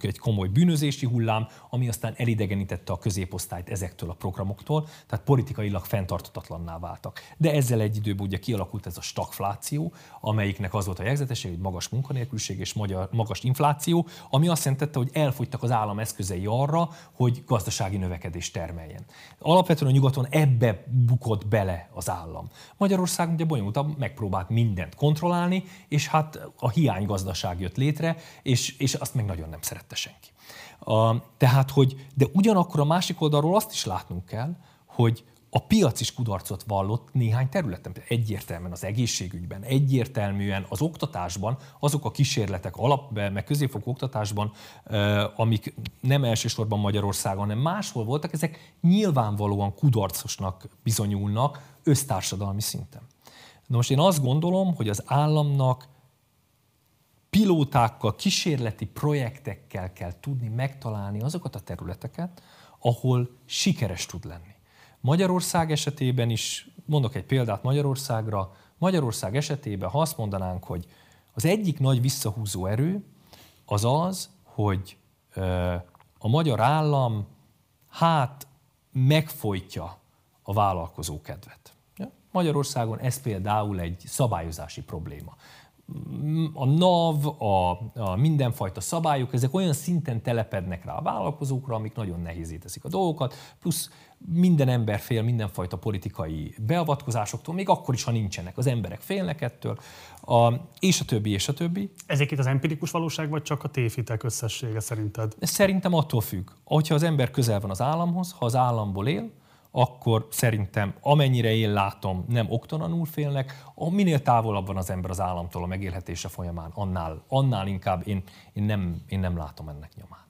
Speaker 2: egy komoly bűnözési hullám, ami aztán elidegenítette a középosztályt ezektől a programoktól, tehát politikailag fenntartatatlanná váltak. De ezzel egy időben ugye kialakult ez a stagfláció, amelyiknek az volt a jegyzetesség, hogy magas munkanélküliség és magyar, magas infláció, ami azt jelentette, hogy elfogytak az állam eszközei arra, hogy gazdasági növekedést termeljen. Alapvetően a nyugaton ebbe bukott bele az állam. Magyarország ugye bonyolultabb, megpróbált mindent kontrollálni, és hát a hiánygazdaság jött létre, és, és azt meg nagyon nem szerette senki. A, tehát, hogy, de ugyanakkor a másik oldalról azt is látnunk kell, hogy a piac is kudarcot vallott néhány területen, egyértelműen az egészségügyben, egyértelműen az oktatásban, azok a kísérletek alap, meg középfokú oktatásban, amik nem elsősorban Magyarországon, hanem máshol voltak, ezek nyilvánvalóan kudarcosnak bizonyulnak össztársadalmi szinten. Na most én azt gondolom, hogy az államnak pilótákkal, kísérleti projektekkel kell tudni megtalálni azokat a területeket, ahol sikeres tud lenni. Magyarország esetében is, mondok egy példát Magyarországra, Magyarország esetében, ha azt mondanánk, hogy az egyik nagy visszahúzó erő az az, hogy a magyar állam hát megfojtja a vállalkozó kedvet. Magyarországon ez például egy szabályozási probléma a NAV, a, a mindenfajta szabályok, ezek olyan szinten telepednek rá a vállalkozókra, amik nagyon nehézé teszik a dolgokat, plusz minden ember fél mindenfajta politikai beavatkozásoktól, még akkor is, ha nincsenek. Az emberek félnek ettől, a, és a többi, és a többi.
Speaker 1: Ezek itt az empirikus valóság, vagy csak a tévhitek összessége szerinted?
Speaker 2: Szerintem attól függ. Hogyha az ember közel van az államhoz, ha az államból él, akkor szerintem amennyire én látom, nem oktalanul félnek, minél távolabb van az ember az államtól a megélhetése folyamán, annál, annál inkább én, én, nem, én nem látom ennek nyomát.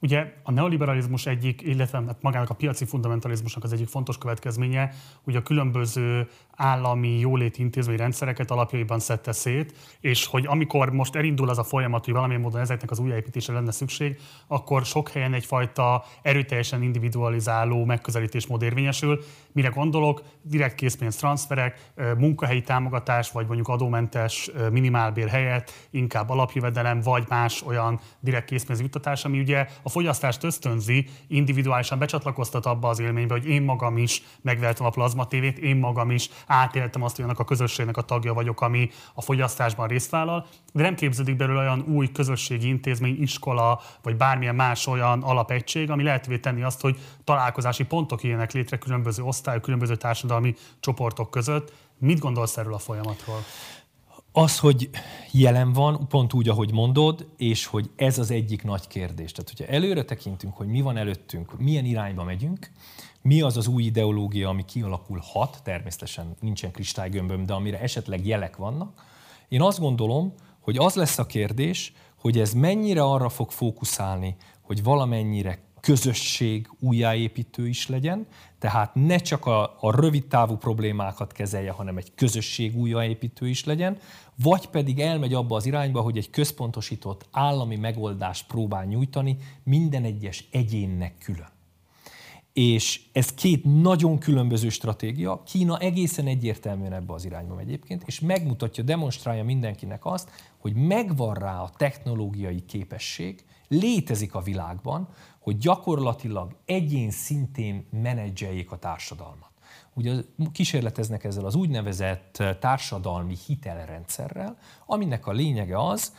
Speaker 1: Ugye a neoliberalizmus egyik, illetve hát magának a piaci fundamentalizmusnak az egyik fontos következménye, hogy a különböző állami jóléti intézményi rendszereket alapjaiban szedte szét, és hogy amikor most elindul az a folyamat, hogy valamilyen módon ezeknek az újjáépítésre lenne szükség, akkor sok helyen egyfajta erőteljesen individualizáló megközelítésmód érvényesül. Mire gondolok? Direkt készpénz transferek, munkahelyi támogatás, vagy mondjuk adómentes minimálbér helyett inkább alapjövedelem, vagy más olyan direkt készpénz juttatás, ami ugye a fogyasztást ösztönzi, individuálisan becsatlakoztat abba az élménybe, hogy én magam is megvettem a plazma tévét, én magam is átéltem azt, hogy annak a közösségnek a tagja vagyok, ami a fogyasztásban részt vállal, de nem képződik belőle olyan új közösségi intézmény, iskola, vagy bármilyen más olyan alapegység, ami lehetővé tenni azt, hogy találkozási pontok ilyenek létre különböző osztályok, különböző társadalmi csoportok között. Mit gondolsz erről a folyamatról?
Speaker 2: Az, hogy jelen van, pont úgy, ahogy mondod, és hogy ez az egyik nagy kérdés. Tehát, hogyha előre tekintünk, hogy mi van előttünk, milyen irányba megyünk, mi az az új ideológia, ami kialakulhat, természetesen nincsen kristálygömböm, de amire esetleg jelek vannak, én azt gondolom, hogy az lesz a kérdés, hogy ez mennyire arra fog fókuszálni, hogy valamennyire közösség újjáépítő is legyen, tehát ne csak a, a rövid távú problémákat kezelje, hanem egy közösség újjáépítő is legyen, vagy pedig elmegy abba az irányba, hogy egy központosított állami megoldást próbál nyújtani minden egyes egyénnek külön. És ez két nagyon különböző stratégia. Kína egészen egyértelműen ebbe az irányba megy egyébként, és megmutatja, demonstrálja mindenkinek azt, hogy megvan rá a technológiai képesség, létezik a világban, hogy gyakorlatilag egyén szintén menedzseljék a társadalmat. Ugye kísérleteznek ezzel az úgynevezett társadalmi hitelrendszerrel, aminek a lényege az,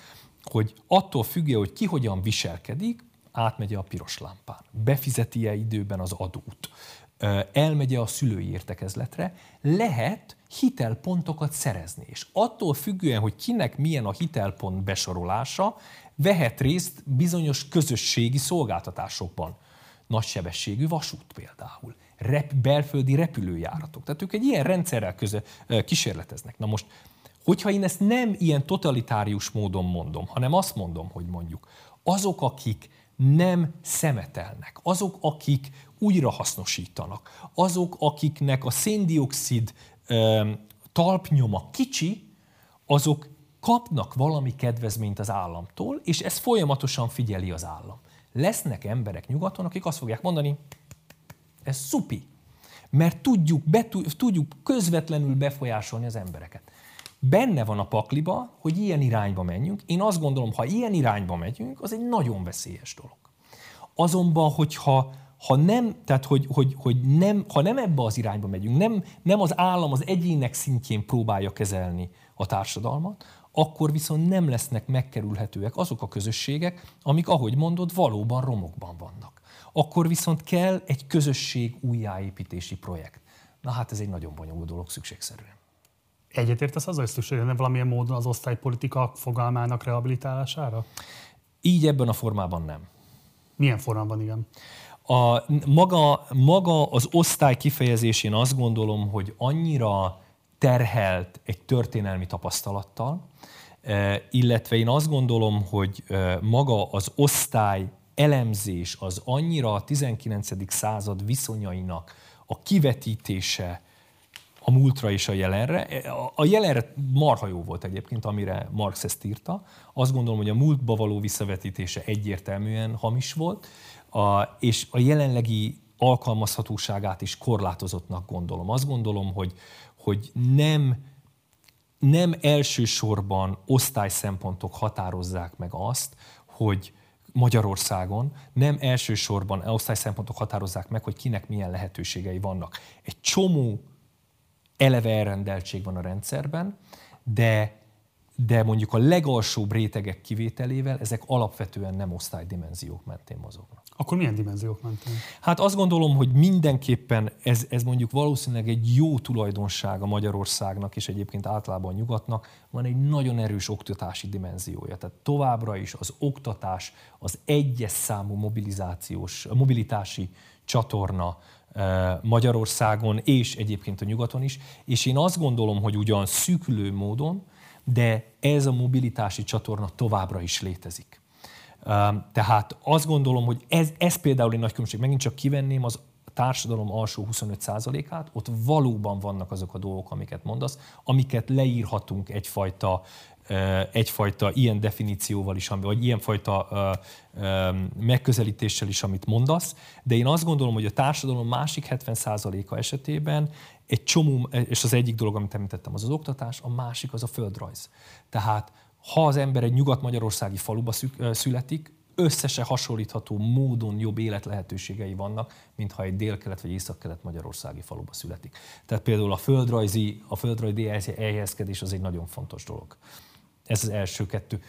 Speaker 2: hogy attól függő, hogy ki hogyan viselkedik, átmegy a piros lámpán, befizeti-e időben az adót, elmegy a szülői értekezletre, lehet hitelpontokat szerezni. És attól függően, hogy kinek milyen a hitelpont besorolása, vehet részt bizonyos közösségi szolgáltatásokban. Nagysebességű vasút például, rep, belföldi repülőjáratok. Tehát ők egy ilyen rendszerrel köze, kísérleteznek. Na most, hogyha én ezt nem ilyen totalitárius módon mondom, hanem azt mondom, hogy mondjuk azok, akik nem szemetelnek, azok, akik újrahasznosítanak, azok, akiknek a széndiokszid talpnyoma kicsi, azok kapnak valami kedvezményt az államtól, és ezt folyamatosan figyeli az állam. Lesznek emberek nyugaton, akik azt fogják mondani, ez szupi, mert tudjuk, be, tudjuk közvetlenül befolyásolni az embereket. Benne van a pakliba, hogy ilyen irányba menjünk. Én azt gondolom, ha ilyen irányba megyünk, az egy nagyon veszélyes dolog. Azonban, hogyha ha nem, tehát hogy, hogy, hogy nem, ha nem ebbe az irányba megyünk, nem, nem az állam az egyének szintjén próbálja kezelni a társadalmat, akkor viszont nem lesznek megkerülhetőek azok a közösségek, amik, ahogy mondod, valóban romokban vannak. Akkor viszont kell egy közösség újjáépítési projekt. Na hát ez egy nagyon bonyolult dolog szükségszerűen.
Speaker 1: Egyetértesz azzal, hogy szükség lenne valamilyen módon az osztálypolitika fogalmának rehabilitálására?
Speaker 2: Így ebben a formában nem.
Speaker 1: Milyen formában, igen?
Speaker 2: A, maga, maga az osztály kifejezésén azt gondolom, hogy annyira terhelt egy történelmi tapasztalattal, e, illetve én azt gondolom, hogy e, maga az osztály elemzés az annyira a 19. század viszonyainak a kivetítése a múltra és a jelenre. A jelenre marha jó volt egyébként, amire Marx ezt írta. Azt gondolom, hogy a múltba való visszavetítése egyértelműen hamis volt, a, és a jelenlegi alkalmazhatóságát is korlátozottnak gondolom. Azt gondolom, hogy, hogy nem, nem elsősorban osztályszempontok határozzák meg azt, hogy Magyarországon nem elsősorban osztályszempontok határozzák meg, hogy kinek milyen lehetőségei vannak. Egy csomó eleve elrendeltség van a rendszerben, de, de mondjuk a legalsóbb rétegek kivételével ezek alapvetően nem osztálydimenziók mentén mozognak.
Speaker 1: Akkor milyen dimenziók mentén?
Speaker 2: Hát azt gondolom, hogy mindenképpen ez, ez mondjuk valószínűleg egy jó tulajdonság a Magyarországnak, és egyébként általában a nyugatnak, van egy nagyon erős oktatási dimenziója. Tehát továbbra is az oktatás az egyes számú mobilizációs, mobilitási csatorna Magyarországon és egyébként a nyugaton is, és én azt gondolom, hogy ugyan szűkülő módon, de ez a mobilitási csatorna továbbra is létezik. Tehát azt gondolom, hogy ez, ez például egy nagy különbség. Megint csak kivenném az társadalom alsó 25%-át, ott valóban vannak azok a dolgok, amiket mondasz, amiket leírhatunk egyfajta egyfajta ilyen definícióval is, vagy ilyenfajta megközelítéssel is, amit mondasz, de én azt gondolom, hogy a társadalom másik 70%-a esetében egy csomó, és az egyik dolog, amit említettem, az az oktatás, a másik az a földrajz. Tehát ha az ember egy nyugat-magyarországi faluba születik, összese hasonlítható módon jobb életlehetőségei vannak, mint ha egy dél-kelet vagy észak-kelet magyarországi faluba születik. Tehát például a földrajzi, a földrajzi elhelyezkedés az egy nagyon fontos dolog. Ez az első kettő.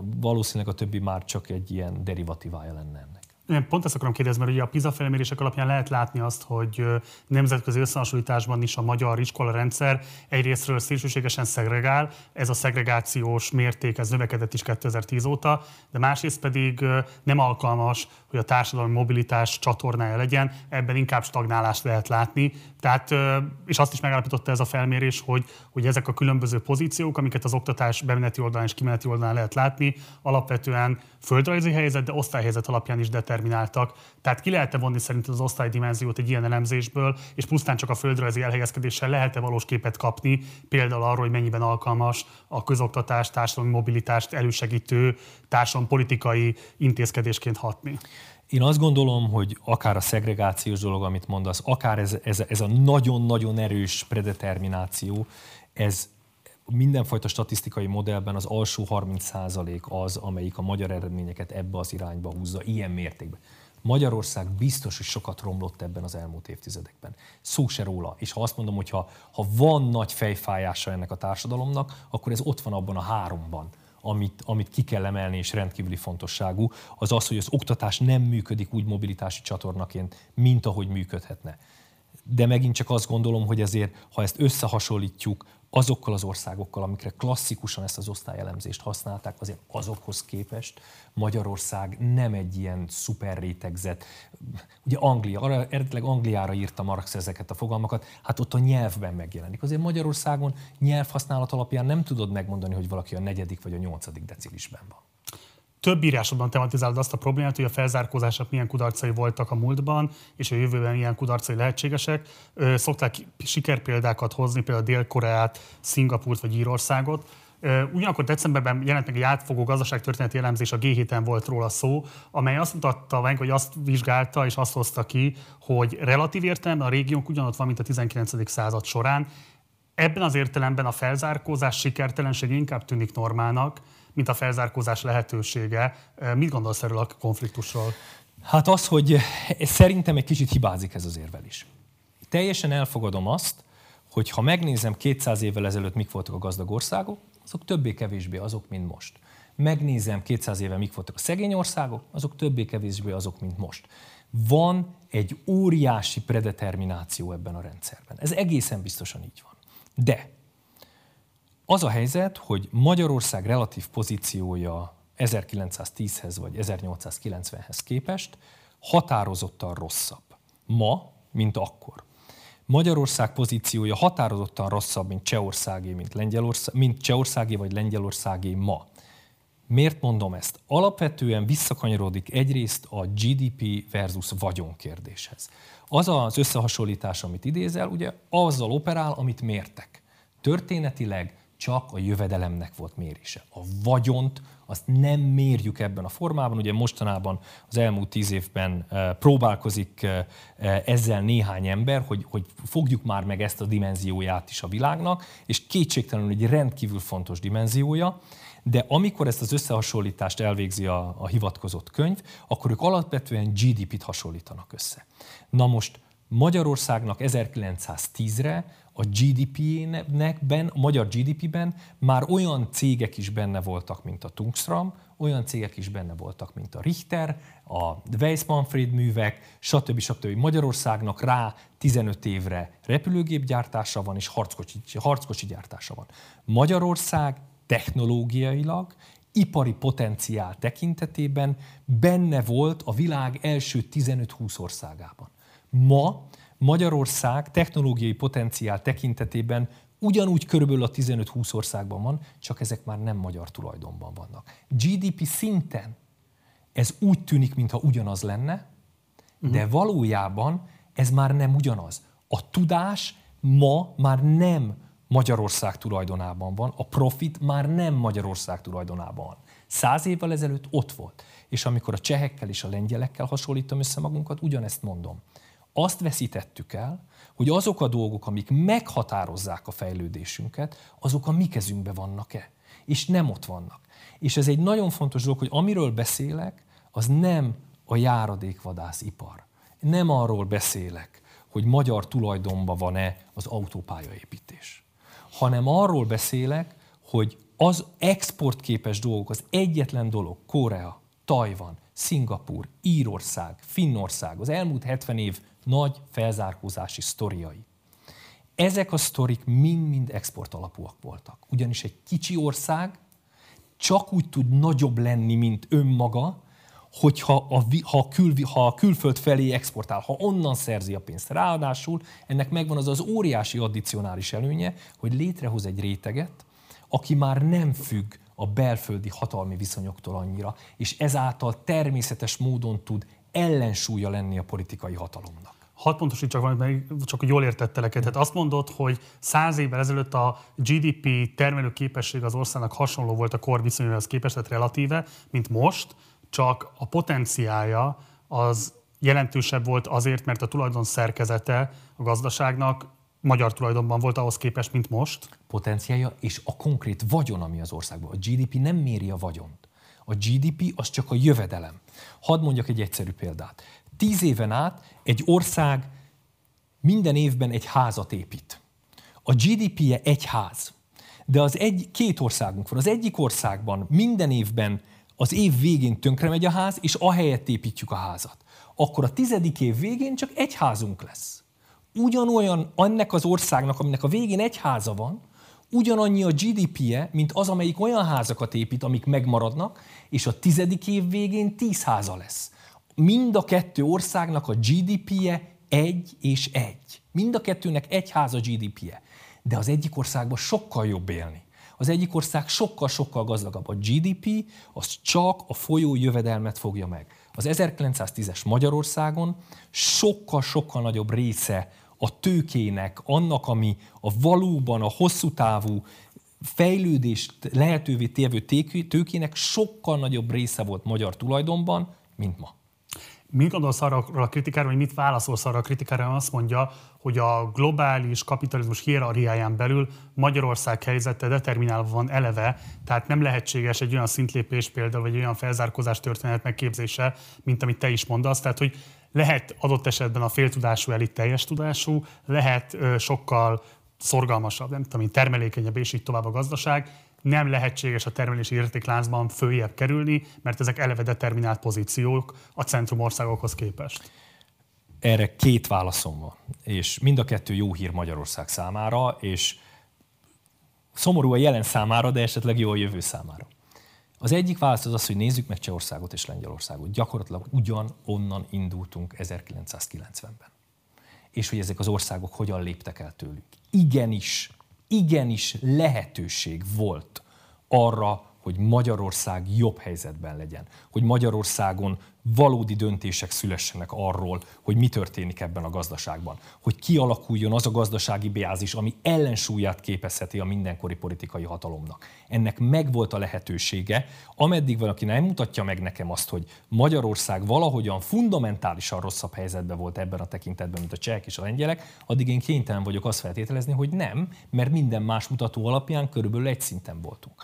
Speaker 2: Valószínűleg a többi már csak egy ilyen derivatívája lenne
Speaker 1: Én pont ezt akarom kérdezni, mert ugye a PISA felmérések alapján lehet látni azt, hogy nemzetközi összehasonlításban is a magyar iskola rendszer egyrésztről szélsőségesen szegregál, ez a szegregációs mérték ez növekedett is 2010 óta, de másrészt pedig nem alkalmas, hogy a társadalmi mobilitás csatornája legyen, ebben inkább stagnálást lehet látni. Tehát, és azt is megállapította ez a felmérés, hogy, hogy ezek a különböző pozíciók, amiket az oktatás bemeneti oldalán és kimeneti oldalán lehet látni, alapvetően földrajzi helyzet, de osztályhelyzet alapján is determináltak. Tehát ki lehet-e vonni szerint az osztálydimenziót egy ilyen elemzésből, és pusztán csak a földrajzi elhelyezkedéssel lehet-e valós képet kapni, például arról, hogy mennyiben alkalmas a közoktatás, társadalmi mobilitást elősegítő társadalmi politikai intézkedésként hatni?
Speaker 2: Én azt gondolom, hogy akár a szegregációs dolog, amit mondasz, akár ez, ez, ez a nagyon-nagyon erős predetermináció, ez mindenfajta statisztikai modellben az alsó 30% az, amelyik a magyar eredményeket ebbe az irányba húzza, ilyen mértékben. Magyarország biztos, hogy sokat romlott ebben az elmúlt évtizedekben. Szó se róla. És ha azt mondom, hogy ha, ha van nagy fejfájása ennek a társadalomnak, akkor ez ott van abban a háromban, amit, amit ki kell emelni, és rendkívüli fontosságú, az az, hogy az oktatás nem működik úgy mobilitási csatornaként, mint ahogy működhetne. De megint csak azt gondolom, hogy ezért, ha ezt összehasonlítjuk azokkal az országokkal, amikre klasszikusan ezt az osztályelemzést használták, azért azokhoz képest Magyarország nem egy ilyen szuper rétegzett. Ugye Anglia, eredetileg Angliára írta Marx ezeket a fogalmakat, hát ott a nyelvben megjelenik. Azért Magyarországon nyelvhasználat alapján nem tudod megmondani, hogy valaki a negyedik vagy a nyolcadik decilisben van
Speaker 1: több írásodban tematizálod azt a problémát, hogy a felzárkózások milyen kudarcai voltak a múltban, és a jövőben milyen kudarcai lehetségesek. Szokták sikerpéldákat hozni, például Dél-Koreát, Szingapurt vagy Írországot. Ugyanakkor decemberben jelent meg egy átfogó gazdaságtörténeti elemzés, a G7-en volt róla szó, amely azt mutatta meg, hogy azt vizsgálta és azt hozta ki, hogy relatív értelemben a régiónk ugyanott van, mint a 19. század során. Ebben az értelemben a felzárkózás sikertelenség inkább tűnik normának, mint a felzárkózás lehetősége. Mit gondolsz erről a konfliktusról?
Speaker 2: Hát az, hogy szerintem egy kicsit hibázik ez az érvelés. Teljesen elfogadom azt, hogy ha megnézem 200 évvel ezelőtt mik voltak a gazdag országok, azok többé-kevésbé azok, mint most. Megnézem 200 éve mik voltak a szegény országok, azok többé-kevésbé azok, mint most. Van egy óriási predetermináció ebben a rendszerben. Ez egészen biztosan így van. De az a helyzet, hogy Magyarország relatív pozíciója 1910-hez vagy 1890-hez képest határozottan rosszabb. Ma, mint akkor. Magyarország pozíciója határozottan rosszabb, mint Csehországé, mint, Lengyelország, mint Csehországé vagy Lengyelországé ma. Miért mondom ezt? Alapvetően visszakanyarodik egyrészt a GDP versus vagyon kérdéshez. Az az összehasonlítás, amit idézel, ugye azzal operál, amit mértek. Történetileg csak a jövedelemnek volt mérése. A vagyont azt nem mérjük ebben a formában. Ugye mostanában az elmúlt tíz évben eh, próbálkozik eh, eh, ezzel néhány ember, hogy, hogy fogjuk már meg ezt a dimenzióját is a világnak, és kétségtelenül egy rendkívül fontos dimenziója, de amikor ezt az összehasonlítást elvégzi a, a hivatkozott könyv, akkor ők alapvetően GDP-t hasonlítanak össze. Na most Magyarországnak 1910-re a GDP-nekben, a magyar GDP-ben már olyan cégek is benne voltak, mint a Tungstram, olyan cégek is benne voltak, mint a Richter, a Weiss-Manfred művek, stb. stb. Magyarországnak rá 15 évre repülőgépgyártása van, és harckocsi, harckocsi gyártása van. Magyarország technológiailag, ipari potenciál tekintetében benne volt a világ első 15-20 országában. Ma Magyarország technológiai potenciál tekintetében ugyanúgy körülbelül a 15-20 országban van, csak ezek már nem magyar tulajdonban vannak. GDP szinten ez úgy tűnik, mintha ugyanaz lenne, de mhm. valójában ez már nem ugyanaz. A tudás ma már nem Magyarország tulajdonában van, a profit már nem Magyarország tulajdonában van. Száz évvel ezelőtt ott volt. És amikor a csehekkel és a lengyelekkel hasonlítom össze magunkat, ugyanezt mondom azt veszítettük el, hogy azok a dolgok, amik meghatározzák a fejlődésünket, azok a mi kezünkben vannak-e. És nem ott vannak. És ez egy nagyon fontos dolog, hogy amiről beszélek, az nem a járadékvadász ipar. Nem arról beszélek, hogy magyar tulajdonban van-e az autópályaépítés, hanem arról beszélek, hogy az exportképes dolgok, az egyetlen dolog, Korea, Tajvan, Szingapur, Írország, Finnország, az elmúlt 70 év nagy felzárkózási sztoriai. Ezek a sztorik mind-mind export alapúak voltak. Ugyanis egy kicsi ország csak úgy tud nagyobb lenni, mint önmaga, hogyha a, ha, kül, ha a külföld felé exportál, ha onnan szerzi a pénzt. Ráadásul ennek megvan az az óriási addicionális előnye, hogy létrehoz egy réteget, aki már nem függ a belföldi hatalmi viszonyoktól annyira, és ezáltal természetes módon tud ellensúlya lenni a politikai hatalomnak.
Speaker 1: Hat pontosítsak valamit, mert csak jól értettelek. Tehát azt mondod, hogy száz évvel ezelőtt a GDP termelő képesség az országnak hasonló volt a kor viszonyához képest, relatíve, mint most, csak a potenciája az jelentősebb volt azért, mert a tulajdon szerkezete a gazdaságnak magyar tulajdonban volt ahhoz képest, mint most.
Speaker 2: Potenciája és a konkrét vagyon, ami az országban. A GDP nem méri a vagyont. A GDP az csak a jövedelem. Hadd mondjak egy egyszerű példát. Tíz éven át egy ország minden évben egy házat épít. A GDP-je egy ház. de az egy, két országunk van. Az egyik országban minden évben az év végén tönkre megy a ház, és ahelyett építjük a házat. Akkor a tizedik év végén csak egy házunk lesz. Ugyanolyan ennek az országnak, aminek a végén egy háza van, ugyanannyi a GDP-je, mint az, amelyik olyan házakat épít, amik megmaradnak, és a tizedik év végén tíz háza lesz. Mind a kettő országnak a GDP-je egy és egy. Mind a kettőnek egy háza GDP-je. De az egyik országban sokkal jobb élni. Az egyik ország sokkal-sokkal gazdagabb. A GDP az csak a folyó jövedelmet fogja meg. Az 1910-es Magyarországon sokkal-sokkal nagyobb része a tőkének, annak, ami a valóban a hosszú távú fejlődést lehetővé tévő tőkének sokkal nagyobb része volt magyar tulajdonban, mint ma.
Speaker 1: Mit gondolsz arra a kritikára, vagy mit válaszolsz arra a kritikára, azt mondja, hogy a globális kapitalizmus hierarchiáján belül Magyarország helyzete determinálva van eleve, tehát nem lehetséges egy olyan szintlépés például, vagy olyan felzárkózás történet megképzése, mint amit te is mondasz. Tehát, hogy lehet adott esetben a féltudású elit teljes tudású, lehet sokkal szorgalmasabb, nem tudom, termelékenyebb és így tovább a gazdaság, nem lehetséges a termelési értékláncban följebb kerülni, mert ezek eleve determinált pozíciók a centrum országokhoz képest.
Speaker 2: Erre két válaszom van, és mind a kettő jó hír Magyarország számára, és szomorú a jelen számára, de esetleg jó a jövő számára. Az egyik válasz az az, hogy nézzük meg Csehországot és Lengyelországot. Gyakorlatilag ugyan onnan indultunk 1990-ben. És hogy ezek az országok hogyan léptek el tőlük. Igenis, igenis lehetőség volt arra, hogy Magyarország jobb helyzetben legyen, hogy Magyarországon valódi döntések szülessenek arról, hogy mi történik ebben a gazdaságban, hogy kialakuljon az a gazdasági beázis, ami ellensúlyát képezheti a mindenkori politikai hatalomnak. Ennek megvolt a lehetősége, ameddig valaki nem mutatja meg nekem azt, hogy Magyarország valahogyan fundamentálisan rosszabb helyzetben volt ebben a tekintetben, mint a csehek és a lengyelek, addig én kénytelen vagyok azt feltételezni, hogy nem, mert minden más mutató alapján körülbelül egy szinten voltunk.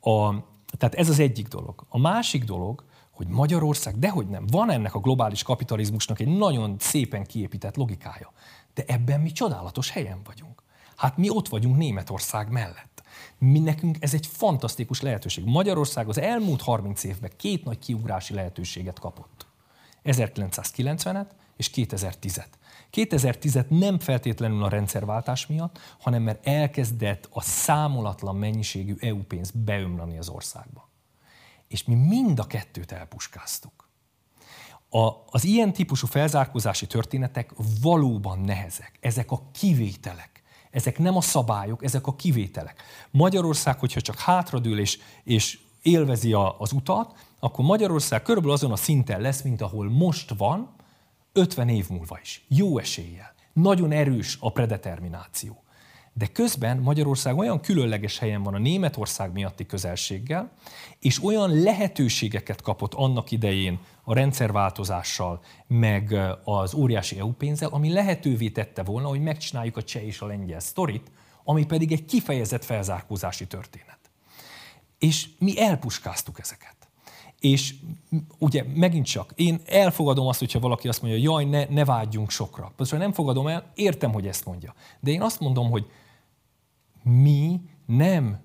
Speaker 2: A, tehát ez az egyik dolog. A másik dolog, hogy Magyarország, dehogy nem, van ennek a globális kapitalizmusnak egy nagyon szépen kiépített logikája. De ebben mi csodálatos helyen vagyunk. Hát mi ott vagyunk Németország mellett. Mi nekünk ez egy fantasztikus lehetőség. Magyarország az elmúlt 30 évben két nagy kiugrási lehetőséget kapott. 1990-et és 2010-et. 2010-et nem feltétlenül a rendszerváltás miatt, hanem mert elkezdett a számolatlan mennyiségű EU pénz beömlani az országba. És mi mind a kettőt elpuskáztuk. A, az ilyen típusú felzárkózási történetek valóban nehezek. Ezek a kivételek. Ezek nem a szabályok, ezek a kivételek. Magyarország, hogyha csak hátradől és, és élvezi a, az utat, akkor Magyarország körülbelül azon a szinten lesz, mint ahol most van, 50 év múlva is. Jó eséllyel. Nagyon erős a predetermináció. De közben Magyarország olyan különleges helyen van a Németország miatti közelséggel, és olyan lehetőségeket kapott annak idején a rendszerváltozással, meg az óriási EU pénzzel, ami lehetővé tette volna, hogy megcsináljuk a cseh és a lengyel sztorit, ami pedig egy kifejezett felzárkózási történet. És mi elpuskáztuk ezeket. És ugye megint csak, én elfogadom azt, hogyha valaki azt mondja, jaj, ne, ne vágyjunk sokra. Most nem fogadom el, értem, hogy ezt mondja. De én azt mondom, hogy mi nem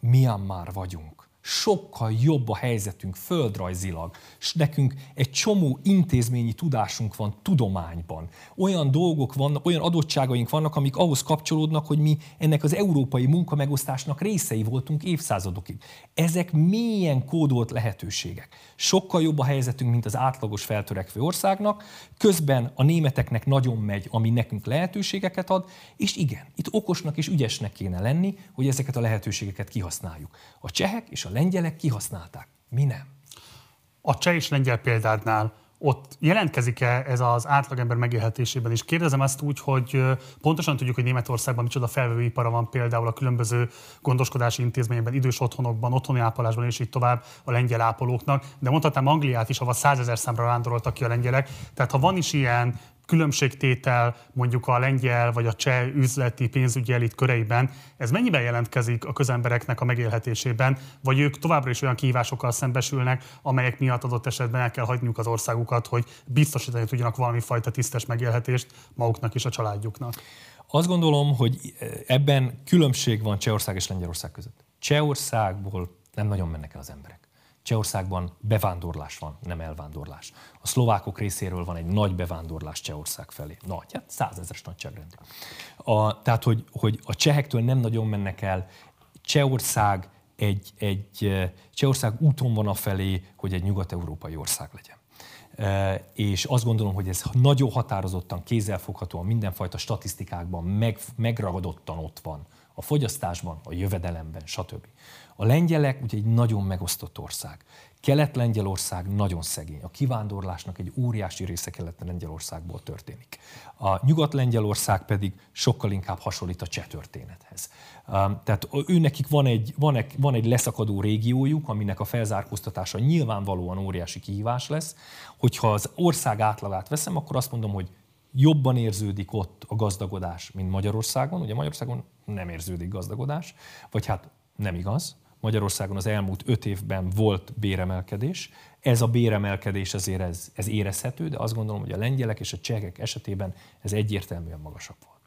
Speaker 2: Myanmar vagyunk sokkal jobb a helyzetünk földrajzilag, és nekünk egy csomó intézményi tudásunk van tudományban. Olyan dolgok vannak, olyan adottságaink vannak, amik ahhoz kapcsolódnak, hogy mi ennek az európai munkamegosztásnak részei voltunk évszázadokig. Ezek mélyen kódolt lehetőségek. Sokkal jobb a helyzetünk, mint az átlagos feltörekvő országnak, közben a németeknek nagyon megy, ami nekünk lehetőségeket ad, és igen, itt okosnak és ügyesnek kéne lenni, hogy ezeket a lehetőségeket kihasználjuk. A csehek és a lengyelek kihasználták. Mi nem.
Speaker 1: A cseh és lengyel példádnál ott jelentkezik-e ez az átlagember megélhetésében is? Kérdezem ezt úgy, hogy pontosan tudjuk, hogy Németországban micsoda felvevőipara van például a különböző gondoskodási intézményekben, idős otthonokban, otthoni ápolásban és így tovább a lengyel ápolóknak, de mondhatnám Angliát is, ahol százezer számra vándoroltak ki a lengyelek. Tehát ha van is ilyen különbségtétel mondjuk a lengyel vagy a cseh üzleti pénzügyi elit köreiben, ez mennyiben jelentkezik a közembereknek a megélhetésében, vagy ők továbbra is olyan kihívásokkal szembesülnek, amelyek miatt adott esetben el kell hagyniuk az országukat, hogy biztosítani tudjanak valami fajta tisztes megélhetést maguknak és a családjuknak?
Speaker 2: Azt gondolom, hogy ebben különbség van Csehország és Lengyelország között. Csehországból nem nagyon mennek el az emberek. Csehországban bevándorlás van, nem elvándorlás. A szlovákok részéről van egy nagy bevándorlás Csehország felé. Nagy, hát százezres nagyságrendű. A, tehát, hogy, hogy a csehektől nem nagyon mennek el. Csehország egy, egy Csehország úton van a felé, hogy egy nyugat-európai ország legyen. És azt gondolom, hogy ez nagyon határozottan, kézzelfoghatóan, mindenfajta statisztikákban meg, megragadottan ott van. A fogyasztásban, a jövedelemben, stb. A lengyelek ugye egy nagyon megosztott ország. Kelet-Lengyelország nagyon szegény. A kivándorlásnak egy óriási része Kelet-Lengyelországból történik. A Nyugat-Lengyelország pedig sokkal inkább hasonlít a cseh történethez. Tehát őnekik van egy, van, egy, van egy leszakadó régiójuk, aminek a felzárkóztatása nyilvánvalóan óriási kihívás lesz. Hogyha az ország átlagát veszem, akkor azt mondom, hogy jobban érződik ott a gazdagodás, mint Magyarországon. Ugye Magyarországon nem érződik gazdagodás, vagy hát nem igaz. Magyarországon az elmúlt öt évben volt béremelkedés. Ez a béremelkedés azért ez, ez érezhető, de azt gondolom, hogy a lengyelek és a csehek esetében ez egyértelműen magasabb volt.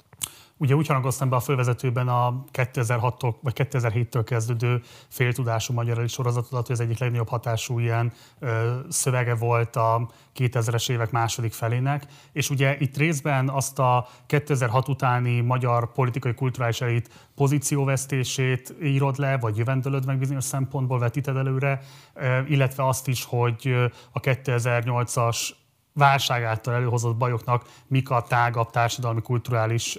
Speaker 1: Ugye úgy hangoztam be a fölvezetőben a 2006-tól vagy 2007-től kezdődő féltudású magyar sorozatodat, hogy ez egyik legnagyobb hatású ilyen ö, szövege volt a 2000-es évek második felének, és ugye itt részben azt a 2006 utáni magyar politikai kulturális elit pozícióvesztését írod le, vagy jövendőlöd meg bizonyos szempontból vetíted előre, illetve azt is, hogy a 2008-as válság által előhozott bajoknak mik a tágabb társadalmi, kulturális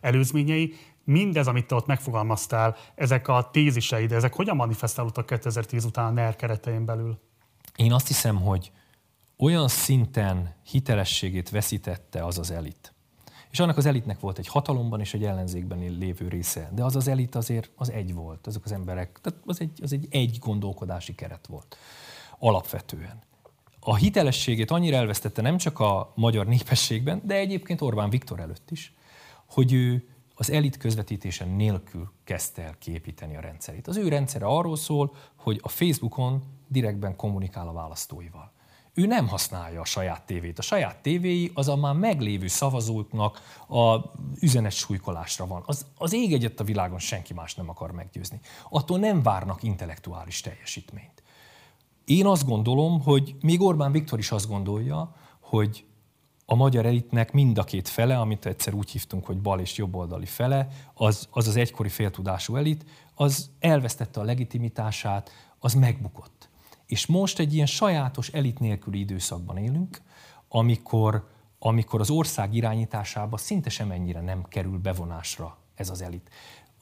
Speaker 1: előzményei. Mindez, amit te ott megfogalmaztál, ezek a téziseid, ezek hogyan manifestálódtak 2010 után a NER keretein belül?
Speaker 2: Én azt hiszem, hogy olyan szinten hitelességét veszítette az az elit. És annak az elitnek volt egy hatalomban és egy ellenzékben lévő része. De az az elit azért az egy volt, azok az emberek, tehát az egy, az egy egy gondolkodási keret volt alapvetően a hitelességét annyira elvesztette nem csak a magyar népességben, de egyébként Orbán Viktor előtt is, hogy ő az elit közvetítése nélkül kezdte el képíteni a rendszerét. Az ő rendszere arról szól, hogy a Facebookon direktben kommunikál a választóival. Ő nem használja a saját tévét. A saját tévéi az a már meglévő szavazóknak a üzenet súlykolásra van. Az, az ég egyet a világon senki más nem akar meggyőzni. Attól nem várnak intellektuális teljesítményt. Én azt gondolom, hogy még Orbán Viktor is azt gondolja, hogy a magyar elitnek mind a két fele, amit egyszer úgy hívtunk, hogy bal és jobboldali fele, az, az az egykori féltudású elit, az elvesztette a legitimitását, az megbukott. És most egy ilyen sajátos elit nélküli időszakban élünk, amikor, amikor az ország irányításába szinte semennyire nem kerül bevonásra ez az elit.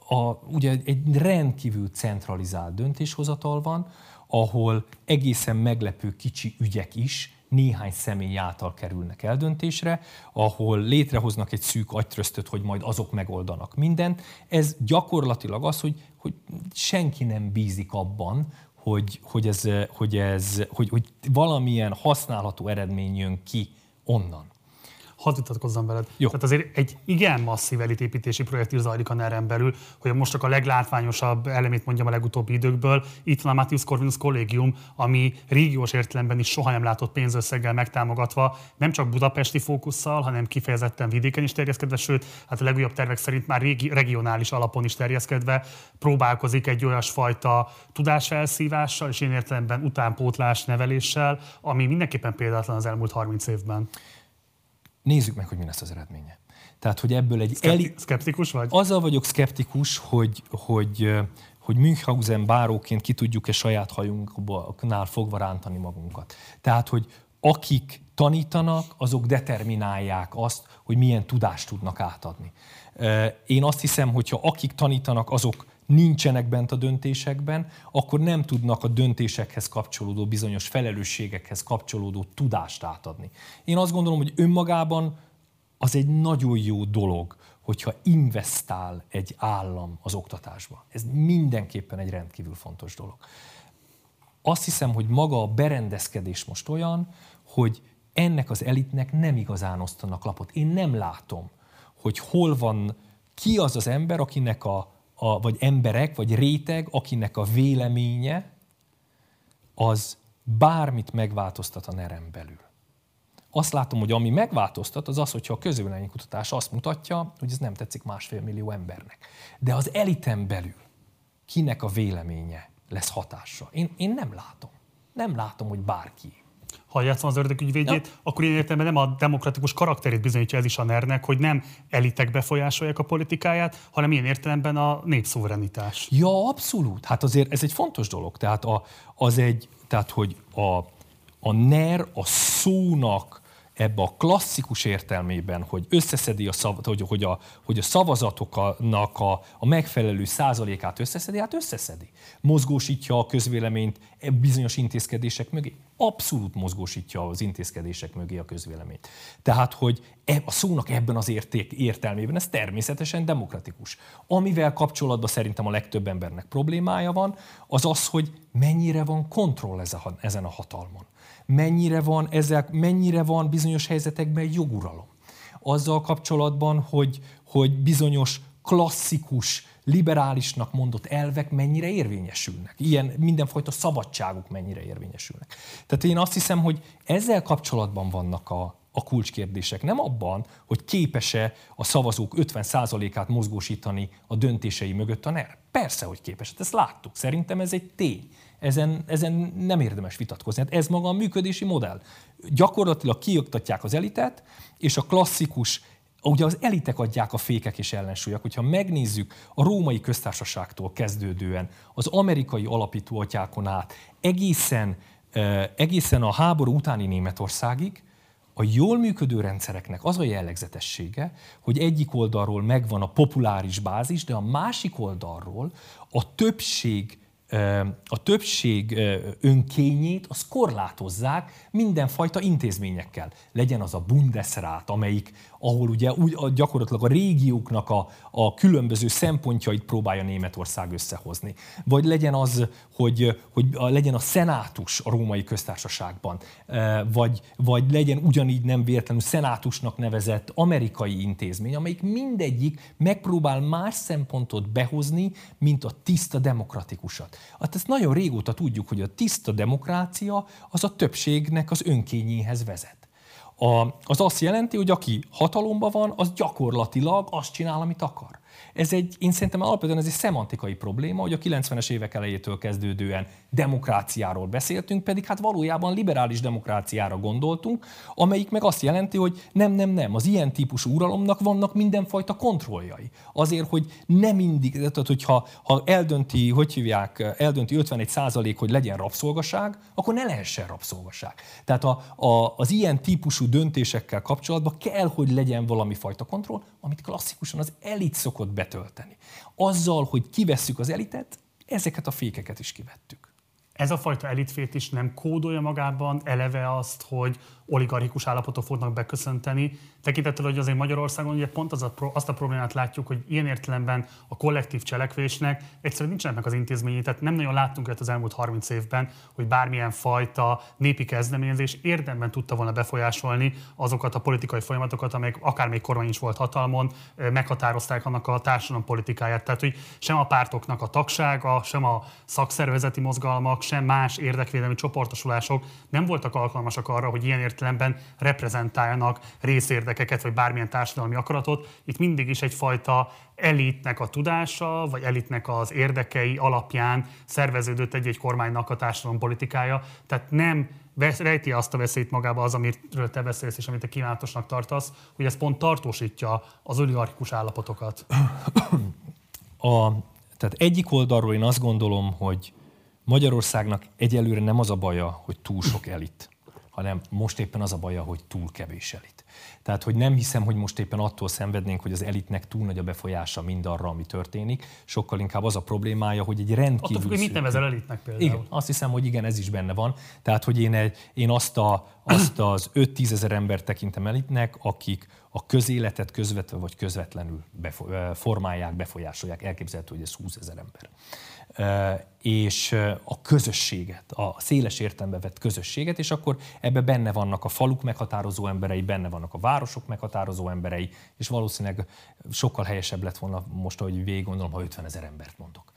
Speaker 2: A, ugye egy rendkívül centralizált döntéshozatal van, ahol egészen meglepő kicsi ügyek is néhány személy által kerülnek eldöntésre, ahol létrehoznak egy szűk agytröztöt, hogy majd azok megoldanak mindent. Ez gyakorlatilag az, hogy, hogy senki nem bízik abban, hogy, hogy, ez, hogy, ez, hogy, hogy valamilyen használható eredmény jön ki onnan
Speaker 1: hadd vitatkozzam veled. Jó. Tehát azért egy igen masszív elitépítési projekt is zajlik a ner belül, hogy most csak a leglátványosabb elemét mondjam a legutóbbi időkből. Itt van a Matthius Corvinus Kollégium, ami régiós értelemben is soha nem látott pénzösszeggel megtámogatva, nem csak budapesti fókusszal, hanem kifejezetten vidéken is terjeszkedve, sőt, hát a legújabb tervek szerint már régi, regionális alapon is terjeszkedve próbálkozik egy olyasfajta tudásfelszívással és én értelemben utánpótlás neveléssel, ami mindenképpen példátlan az elmúlt 30 évben.
Speaker 2: Nézzük meg, hogy mi lesz az eredménye. Tehát, hogy ebből egy...
Speaker 1: Szkepti- eli... Szkeptikus vagy?
Speaker 2: Azzal vagyok szkeptikus, hogy, hogy, hogy Münchhausen báróként ki tudjuk-e saját hajunknál fogva rántani magunkat. Tehát, hogy akik tanítanak, azok determinálják azt, hogy milyen tudást tudnak átadni. Én azt hiszem, hogyha akik tanítanak, azok nincsenek bent a döntésekben, akkor nem tudnak a döntésekhez kapcsolódó, bizonyos felelősségekhez kapcsolódó tudást átadni. Én azt gondolom, hogy önmagában az egy nagyon jó dolog, hogyha investál egy állam az oktatásba. Ez mindenképpen egy rendkívül fontos dolog. Azt hiszem, hogy maga a berendezkedés most olyan, hogy ennek az elitnek nem igazán osztanak lapot. Én nem látom, hogy hol van, ki az az ember, akinek a a, vagy emberek, vagy réteg, akinek a véleménye az bármit megváltoztat a nerem belül. azt látom, hogy ami megváltoztat, az az, hogyha a közvéleménykutatás azt mutatja, hogy ez nem tetszik másfél millió embernek. De az eliten belül kinek a véleménye lesz hatása? Én, én nem látom. Nem látom, hogy bárki.
Speaker 1: Ha játszom az ördög ügyvédjét, ja. akkor én értem, nem a demokratikus karakterét bizonyítja ez is a ner hogy nem elitek befolyásolják a politikáját, hanem ilyen értelemben a népszuverenitás.
Speaker 2: Ja, abszolút. Hát azért ez egy fontos dolog. Tehát, a, az egy, tehát hogy a, a NER a szónak ebbe a klasszikus értelmében, hogy összeszedi a, szav, hogy, hogy a, hogy a szavazatoknak a, a megfelelő százalékát összeszedi, hát összeszedi. Mozgósítja a közvéleményt e bizonyos intézkedések mögé. Abszolút mozgósítja az intézkedések mögé a közvéleményt. Tehát, hogy e, a szónak ebben az érték, értelmében ez természetesen demokratikus. Amivel kapcsolatban szerintem a legtöbb embernek problémája van, az az, hogy mennyire van kontroll ezen a hatalmon mennyire van, ezek, mennyire van bizonyos helyzetekben joguralom. Azzal kapcsolatban, hogy, hogy bizonyos klasszikus, liberálisnak mondott elvek mennyire érvényesülnek. Ilyen mindenfajta szabadságuk mennyire érvényesülnek. Tehát én azt hiszem, hogy ezzel kapcsolatban vannak a, a kulcskérdések. Nem abban, hogy képes-e a szavazók 50%-át mozgósítani a döntései mögött a NER. Persze, hogy képes. Hát ezt láttuk. Szerintem ez egy tény. Ezen, ezen nem érdemes vitatkozni. Hát ez maga a működési modell. Gyakorlatilag kioktatják az elitet, és a klasszikus Ugye az elitek adják a fékek és ellensúlyok. Hogyha megnézzük a római köztársaságtól kezdődően, az amerikai alapító atyákon át, egészen, egészen a háború utáni Németországig, a jól működő rendszereknek az a jellegzetessége, hogy egyik oldalról megvan a populáris bázis, de a másik oldalról a többség a többség önkényét az korlátozzák mindenfajta intézményekkel. Legyen az a Bundesrat, amelyik, ahol ugye úgy, gyakorlatilag a régióknak a, a különböző szempontjait próbálja Németország összehozni. Vagy legyen az, hogy, hogy legyen a szenátus a római köztársaságban, vagy, vagy legyen ugyanígy nem véletlenül szenátusnak nevezett amerikai intézmény, amelyik mindegyik megpróbál más szempontot behozni, mint a tiszta demokratikusat. Hát ezt nagyon régóta tudjuk, hogy a tiszta demokrácia az a többségnek az önkényéhez vezet. A, az azt jelenti, hogy aki hatalomban van, az gyakorlatilag azt csinál, amit akar. Ez egy, én szerintem alapvetően ez egy szemantikai probléma, hogy a 90-es évek elejétől kezdődően demokráciáról beszéltünk, pedig hát valójában liberális demokráciára gondoltunk, amelyik meg azt jelenti, hogy nem, nem, nem, az ilyen típusú uralomnak vannak mindenfajta kontrolljai. Azért, hogy nem mindig, tehát hogyha ha eldönti, hogy hívják, eldönti 51 százalék, hogy legyen rabszolgaság, akkor ne lehessen rabszolgaság. Tehát a, a, az ilyen típusú döntésekkel kapcsolatban kell, hogy legyen valami fajta kontroll, amit klasszikusan az elit szokott betölteni. Azzal, hogy kivesszük az elitet, ezeket a fékeket is kivettük.
Speaker 1: Ez a fajta elitfét is nem kódolja magában eleve azt, hogy oligarchikus állapotok fognak beköszönteni. Tekintettel, hogy azért Magyarországon ugye pont az a, azt a problémát látjuk, hogy ilyen értelemben a kollektív cselekvésnek egyszerűen nincsenek meg az intézményei, tehát nem nagyon láttunk ezt az elmúlt 30 évben, hogy bármilyen fajta népi kezdeményezés érdemben tudta volna befolyásolni azokat a politikai folyamatokat, amelyek akár még kormány is volt hatalmon, meghatározták annak a társadalom politikáját. Tehát, hogy sem a pártoknak a tagsága, sem a szakszervezeti mozgalmak, sem más érdekvédelmi csoportosulások nem voltak alkalmasak arra, hogy ilyen értelemben reprezentáljanak részérdekeket, vagy bármilyen társadalmi akaratot. Itt mindig is egyfajta elitnek a tudása, vagy elitnek az érdekei alapján szerveződött egy-egy kormánynak a társadalom politikája. Tehát nem rejti azt a veszélyt magába az, amiről te beszélsz, és amit te kívánatosnak tartasz, hogy ez pont tartósítja az oligarchikus állapotokat.
Speaker 2: A, tehát egyik oldalról én azt gondolom, hogy Magyarországnak egyelőre nem az a baja, hogy túl sok elit hanem most éppen az a baja, hogy túl kevés elit. Tehát, hogy nem hiszem, hogy most éppen attól szenvednénk, hogy az elitnek túl nagy a befolyása mindarra, ami történik. Sokkal inkább az a problémája, hogy egy rendkívül... Attól
Speaker 1: függ, mit nevezel elitnek például?
Speaker 2: Igen, azt hiszem, hogy igen, ez is benne van. Tehát, hogy én, egy, én azt, a, azt az 5-10 ezer embert tekintem elitnek, akik a közéletet közvetve vagy közvetlenül befo- formálják, befolyásolják. Elképzelhető, hogy ez 20 ezer ember. És a közösséget, a széles értelembe vett közösséget, és akkor ebbe benne vannak a faluk meghatározó emberei, benne vannak a városok meghatározó emberei, és valószínűleg sokkal helyesebb lett volna most, ahogy végig gondolom, ha 50 ezer embert mondok.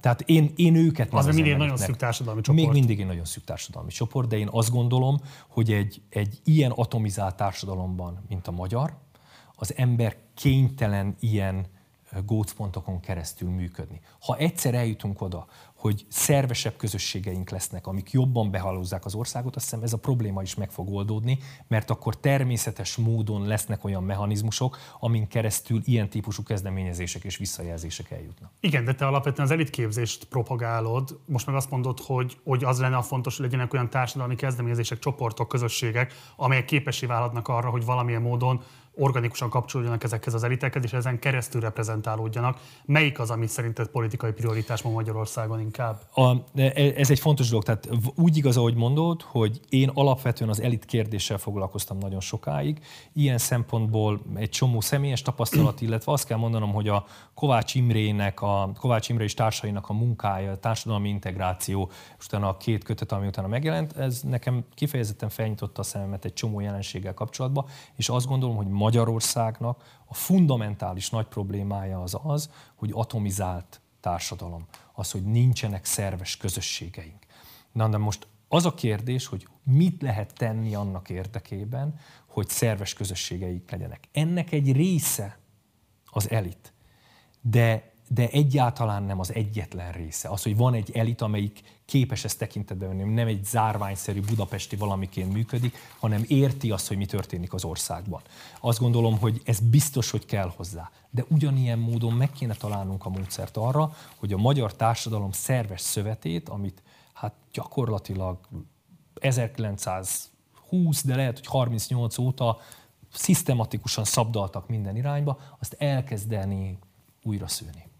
Speaker 2: Tehát én, én őket
Speaker 1: Az mindig egy nagyon szűk társadalmi csoport.
Speaker 2: Még mindig egy nagyon szűk társadalmi csoport, de én azt gondolom, hogy egy, egy ilyen atomizált társadalomban, mint a magyar, az ember kénytelen ilyen gócpontokon keresztül működni. Ha egyszer eljutunk oda, hogy szervesebb közösségeink lesznek, amik jobban behalózzák az országot, azt hiszem ez a probléma is meg fog oldódni, mert akkor természetes módon lesznek olyan mechanizmusok, amin keresztül ilyen típusú kezdeményezések és visszajelzések eljutnak.
Speaker 1: Igen, de te alapvetően az elitképzést propagálod, most meg azt mondod, hogy, hogy az lenne a fontos, hogy legyenek olyan társadalmi kezdeményezések, csoportok, közösségek, amelyek képesé válhatnak arra, hogy valamilyen módon organikusan kapcsolódjanak ezekhez az elitekhez, és ezen keresztül reprezentálódjanak. Melyik az, ami szerinted politikai prioritás ma Magyarországon inkább?
Speaker 2: A, ez egy fontos dolog. Tehát úgy igaz, ahogy mondod, hogy én alapvetően az elit kérdéssel foglalkoztam nagyon sokáig. Ilyen szempontból egy csomó személyes tapasztalat, illetve azt kell mondanom, hogy a Kovács Imrének, a Kovács Imre és társainak a munkája, a társadalmi integráció, és utána a két kötet, ami utána megjelent, ez nekem kifejezetten felnyitotta a szememet egy csomó jelenséggel kapcsolatban, és azt gondolom, hogy Magyarországnak a fundamentális nagy problémája az az, hogy atomizált társadalom. Az, hogy nincsenek szerves közösségeink. Na, de most az a kérdés, hogy mit lehet tenni annak érdekében, hogy szerves közösségeik legyenek. Ennek egy része az elit. De de egyáltalán nem az egyetlen része. Az, hogy van egy elit, amelyik képes ezt tekintetbe venni, nem egy zárványszerű budapesti valamiként működik, hanem érti azt, hogy mi történik az országban. Azt gondolom, hogy ez biztos, hogy kell hozzá. De ugyanilyen módon meg kéne találnunk a módszert arra, hogy a magyar társadalom szerves szövetét, amit hát gyakorlatilag 1920, de lehet, hogy 38 óta szisztematikusan szabdaltak minden irányba, azt elkezdeni újra szőni.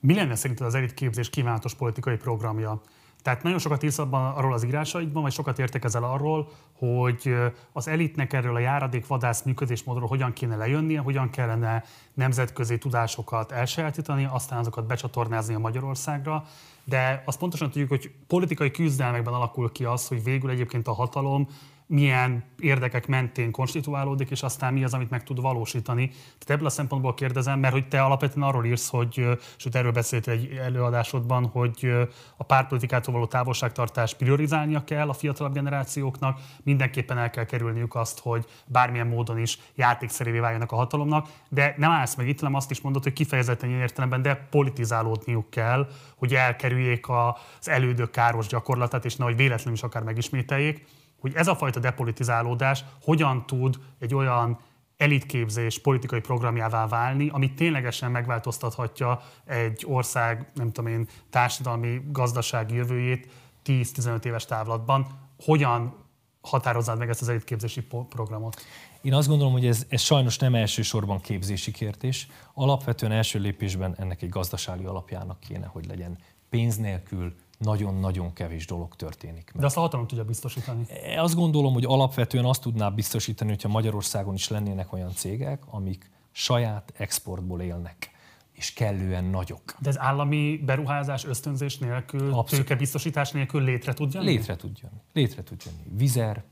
Speaker 1: Mi lenne szerinted az elitképzés kívánatos politikai programja? Tehát nagyon sokat írsz abban arról az írásaidban, vagy sokat értekezel arról, hogy az elitnek erről a járadék vadász működésmódról hogyan kéne lejönnie, hogyan kellene nemzetközi tudásokat elsajátítani, aztán azokat becsatornázni a Magyarországra. De azt pontosan tudjuk, hogy politikai küzdelmekben alakul ki az, hogy végül egyébként a hatalom milyen érdekek mentén konstituálódik, és aztán mi az, amit meg tud valósítani. Tehát ebből a szempontból kérdezem, mert hogy te alapvetően arról írsz, hogy, sőt erről beszéltél egy előadásodban, hogy a pártpolitikától való távolságtartás priorizálnia kell a fiatalabb generációknak, mindenképpen el kell kerülniük azt, hogy bármilyen módon is játékszerévé váljanak a hatalomnak, de nem állsz meg itt, hanem azt is mondod, hogy kifejezetten ilyen értelemben, de politizálódniuk kell, hogy elkerüljék az elődök káros gyakorlatát, és nehogy véletlenül is akár megismételjék hogy ez a fajta depolitizálódás hogyan tud egy olyan elitképzés politikai programjává válni, ami ténylegesen megváltoztathatja egy ország, nem tudom én, társadalmi, gazdasági jövőjét 10-15 éves távlatban. Hogyan határoznád meg ezt az elitképzési programot?
Speaker 2: Én azt gondolom, hogy ez, ez sajnos nem elsősorban képzési kérdés. Alapvetően első lépésben ennek egy gazdasági alapjának kéne, hogy legyen. Pénz nélkül nagyon-nagyon kevés dolog történik. Meg.
Speaker 1: De azt a hatalom tudja biztosítani?
Speaker 2: Azt gondolom, hogy alapvetően azt tudná biztosítani, hogyha Magyarországon is lennének olyan cégek, amik saját exportból élnek és kellően nagyok.
Speaker 1: De ez állami beruházás ösztönzés nélkül, tőkebiztosítás nélkül létre tud jönni?
Speaker 2: Létre tud jönni. Létre tud jönni. Vizer,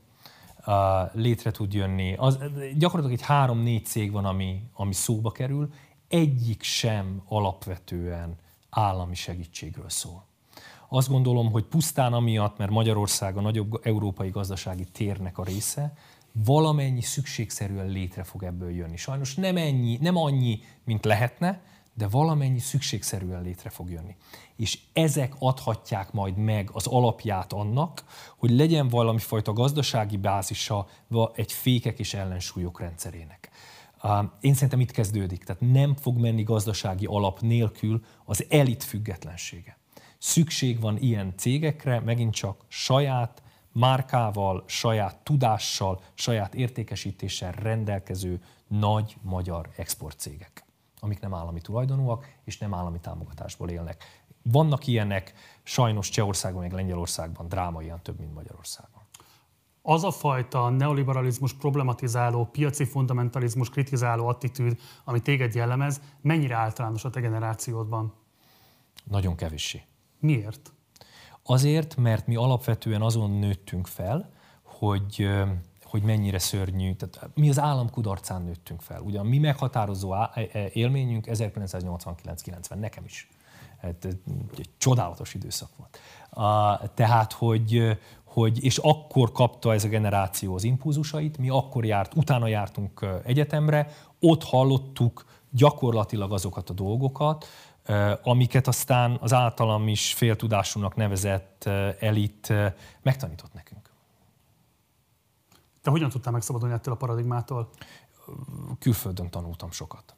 Speaker 2: uh, létre tud jönni. Az, gyakorlatilag egy három-négy cég van, ami, ami szóba kerül. Egyik sem alapvetően állami segítségről szól. Azt gondolom, hogy pusztán amiatt, mert Magyarország a nagyobb európai gazdasági térnek a része, valamennyi szükségszerűen létre fog ebből jönni. Sajnos nem, ennyi, nem annyi, mint lehetne, de valamennyi szükségszerűen létre fog jönni. És ezek adhatják majd meg az alapját annak, hogy legyen valami fajta gazdasági bázisa egy fékek és ellensúlyok rendszerének. Én szerintem itt kezdődik, tehát nem fog menni gazdasági alap nélkül az elit függetlensége. Szükség van ilyen cégekre, megint csak saját márkával, saját tudással, saját értékesítéssel rendelkező nagy magyar exportcégek, amik nem állami tulajdonúak és nem állami támogatásból élnek. Vannak ilyenek, sajnos Csehországban, meg Lengyelországban drámaian több, mint Magyarországon.
Speaker 1: Az a fajta neoliberalizmus problematizáló, piaci fundamentalizmus kritizáló attitűd, ami téged jellemez, mennyire általános a te generációdban?
Speaker 2: Nagyon kevéssé.
Speaker 1: Miért?
Speaker 2: Azért, mert mi alapvetően azon nőttünk fel, hogy hogy mennyire szörnyű. Tehát mi az állam kudarcán nőttünk fel. Ugyan mi meghatározó élményünk 1989-90, nekem is. Hát, egy csodálatos időszak volt. Tehát, hogy, hogy, és akkor kapta ez a generáció az impulzusait, mi akkor járt, utána jártunk egyetemre, ott hallottuk gyakorlatilag azokat a dolgokat, amiket aztán az általam is féltudásúnak nevezett elit megtanított nekünk.
Speaker 1: Te hogyan tudtál megszabadulni ettől a paradigmától?
Speaker 2: Külföldön tanultam sokat.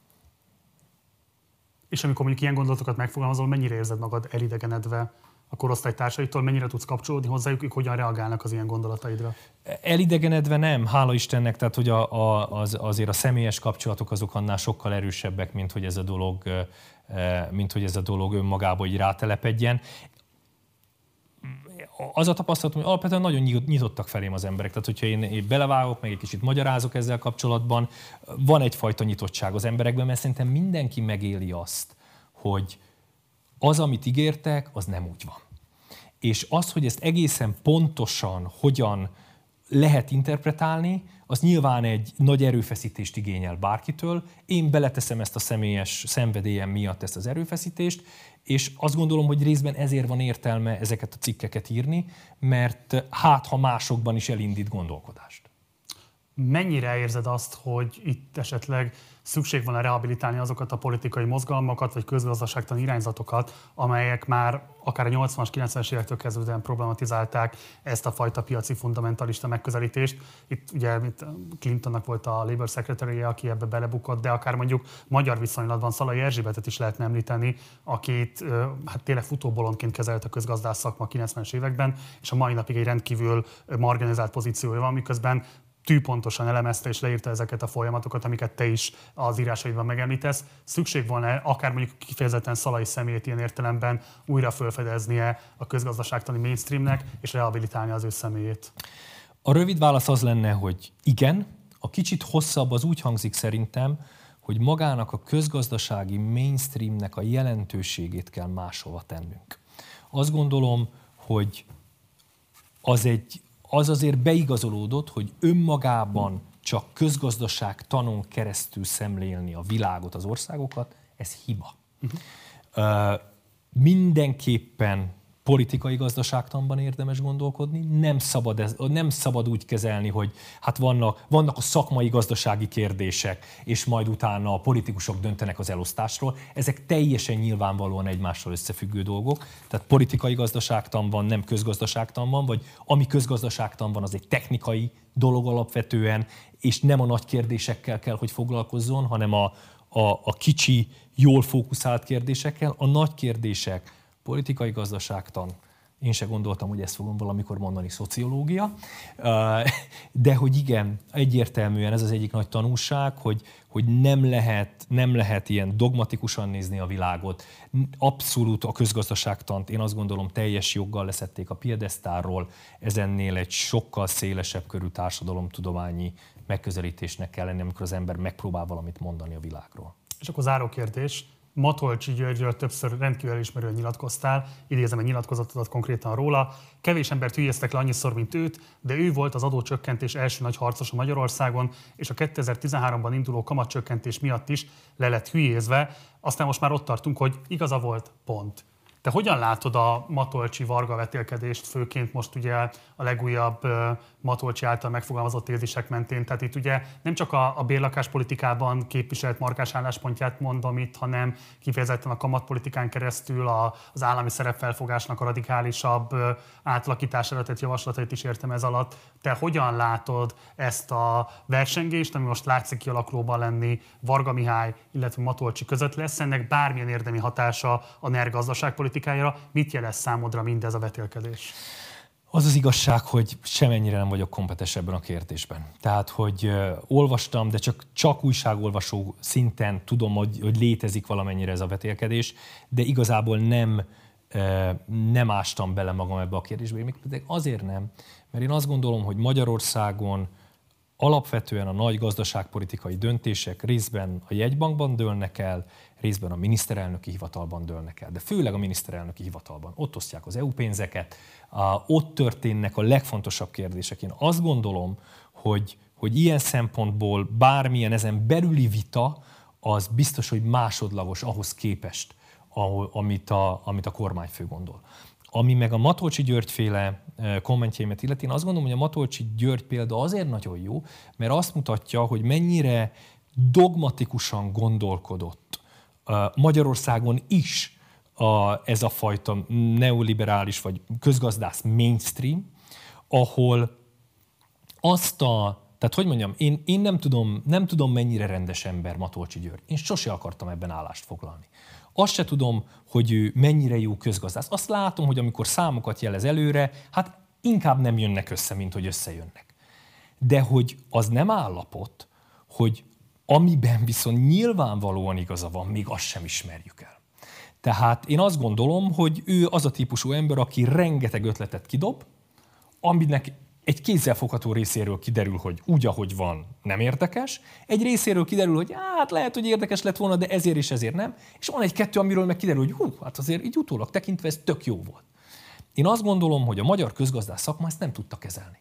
Speaker 1: És amikor mondjuk ilyen gondolatokat megfogalmazol, mennyire érzed magad elidegenedve a korosztálytársaitól, mennyire tudsz kapcsolódni hozzájuk, ők hogyan reagálnak az ilyen gondolataidra?
Speaker 2: Elidegenedve nem, hála Istennek, tehát hogy a, a, az, azért a személyes kapcsolatok azok annál sokkal erősebbek, mint hogy ez a dolog, mint hogy ez a dolog önmagába így rátelepedjen az a tapasztalatom, hogy alapvetően nagyon nyitottak felém az emberek. Tehát, hogyha én, én belevágok, meg egy kicsit magyarázok ezzel kapcsolatban, van egyfajta nyitottság az emberekben, mert szerintem mindenki megéli azt, hogy az, amit ígértek, az nem úgy van. És az, hogy ezt egészen pontosan hogyan lehet interpretálni, az nyilván egy nagy erőfeszítést igényel bárkitől. Én beleteszem ezt a személyes szenvedélyem miatt ezt az erőfeszítést, és azt gondolom, hogy részben ezért van értelme ezeket a cikkeket írni, mert hát ha másokban is elindít gondolkodást.
Speaker 1: Mennyire érzed azt, hogy itt esetleg szükség van a rehabilitálni azokat a politikai mozgalmakat, vagy közgazdaságtan irányzatokat, amelyek már akár a 80-as, 90-es évektől kezdődően problematizálták ezt a fajta piaci fundamentalista megközelítést. Itt ugye itt Clintonnak volt a Labour secretary aki ebbe belebukott, de akár mondjuk magyar viszonylatban Szalai Erzsébetet is lehetne említeni, akit hát tényleg futóbolondként kezelt a közgazdás szakma 90-es években, és a mai napig egy rendkívül marginalizált pozíciója van, miközben tűpontosan elemezte és leírta ezeket a folyamatokat, amiket te is az írásaidban megemlítesz. Szükség volna akár mondjuk kifejezetten Szalai személyét ilyen értelemben újra felfedeznie a közgazdaságtani mainstreamnek, és rehabilitálni az ő személyét?
Speaker 2: A rövid válasz az lenne, hogy igen. A kicsit hosszabb az úgy hangzik szerintem, hogy magának a közgazdasági mainstreamnek a jelentőségét kell máshova tennünk. Azt gondolom, hogy az egy az azért beigazolódott, hogy önmagában csak közgazdaság tanon keresztül szemlélni a világot, az országokat, ez hiba. Uh-huh. Uh, mindenképpen politikai gazdaságtanban érdemes gondolkodni, nem szabad, ez, nem szabad úgy kezelni, hogy hát vannak, vannak a szakmai gazdasági kérdések, és majd utána a politikusok döntenek az elosztásról. Ezek teljesen nyilvánvalóan egymással összefüggő dolgok. Tehát politikai gazdaságtan van, nem közgazdaságtan van, vagy ami közgazdaságtan van, az egy technikai dolog alapvetően, és nem a nagy kérdésekkel kell, hogy foglalkozzon, hanem a, a, a kicsi, jól fókuszált kérdésekkel. A nagy kérdések, politikai gazdaságtan, én se gondoltam, hogy ezt fogom valamikor mondani, szociológia. De hogy igen, egyértelműen ez az egyik nagy tanulság, hogy, hogy nem, lehet, nem lehet ilyen dogmatikusan nézni a világot. Abszolút a közgazdaságtant, én azt gondolom, teljes joggal leszették a piedesztárról, ezennél egy sokkal szélesebb körű társadalomtudományi megközelítésnek kell lenni, amikor az ember megpróbál valamit mondani a világról.
Speaker 1: És akkor záró kérdés, Matolcsi Györgyről többször rendkívül elismerően nyilatkoztál, idézem egy nyilatkozatodat konkrétan róla. Kevés embert hülyeztek le annyiszor, mint őt, de ő volt az adócsökkentés első nagy harcosa Magyarországon, és a 2013-ban induló kamatcsökkentés miatt is le lett hülyézve. Aztán most már ott tartunk, hogy igaza volt, pont. Te hogyan látod a Matolcsi Varga vetélkedést, főként most ugye a legújabb Matolcsi által megfogalmazott tézisek mentén? Tehát itt ugye nem csak a, a bérlakáspolitikában képviselt markás álláspontját mondom itt, hanem kifejezetten a kamatpolitikán keresztül a, az állami szerepfelfogásnak a radikálisabb átalakítására tett javaslatait is értem ez alatt. Te hogyan látod ezt a versengést, ami most látszik kialakulóban lenni Varga Mihály, illetve Matolcsi között? Lesz ennek bármilyen érdemi hatása a NER gazdaságpolitikára? politikájára. Mit jelez számodra mindez a vetélkedés?
Speaker 2: Az az igazság, hogy semennyire nem vagyok kompetens ebben a kérdésben. Tehát, hogy olvastam, de csak, csak újságolvasó szinten tudom, hogy, hogy létezik valamennyire ez a vetélkedés, de igazából nem, nem ástam bele magam ebbe a kérdésbe. Még azért nem, mert én azt gondolom, hogy Magyarországon alapvetően a nagy gazdaságpolitikai döntések részben a jegybankban dőlnek el, részben a miniszterelnöki hivatalban dőlnek el, de főleg a miniszterelnöki hivatalban. Ott osztják az EU pénzeket, ott történnek a legfontosabb kérdések. Én azt gondolom, hogy, hogy ilyen szempontból bármilyen ezen belüli vita, az biztos, hogy másodlagos ahhoz képest, ahol, amit, a, amit a kormányfő gondol. Ami meg a Matolcsi György féle kommentjeimet illeti, én azt gondolom, hogy a Matolcsi György példa azért nagyon jó, mert azt mutatja, hogy mennyire dogmatikusan gondolkodott Magyarországon is a, ez a fajta neoliberális vagy közgazdász mainstream, ahol azt a, tehát hogy mondjam, én, én nem, tudom, nem tudom mennyire rendes ember Matolcsi György. Én sose akartam ebben állást foglalni. Azt se tudom, hogy ő mennyire jó közgazdász. Azt látom, hogy amikor számokat jelez előre, hát inkább nem jönnek össze, mint hogy összejönnek. De hogy az nem állapot, hogy amiben viszont nyilvánvalóan igaza van, még azt sem ismerjük el. Tehát én azt gondolom, hogy ő az a típusú ember, aki rengeteg ötletet kidob, aminek egy kézzelfogható részéről kiderül, hogy úgy, ahogy van, nem érdekes, egy részéről kiderül, hogy hát lehet, hogy érdekes lett volna, de ezért és ezért nem, és van egy-kettő, amiről meg kiderül, hogy hú, hát azért így utólag tekintve ez tök jó volt. Én azt gondolom, hogy a magyar közgazdás szakma ezt nem tudta kezelni.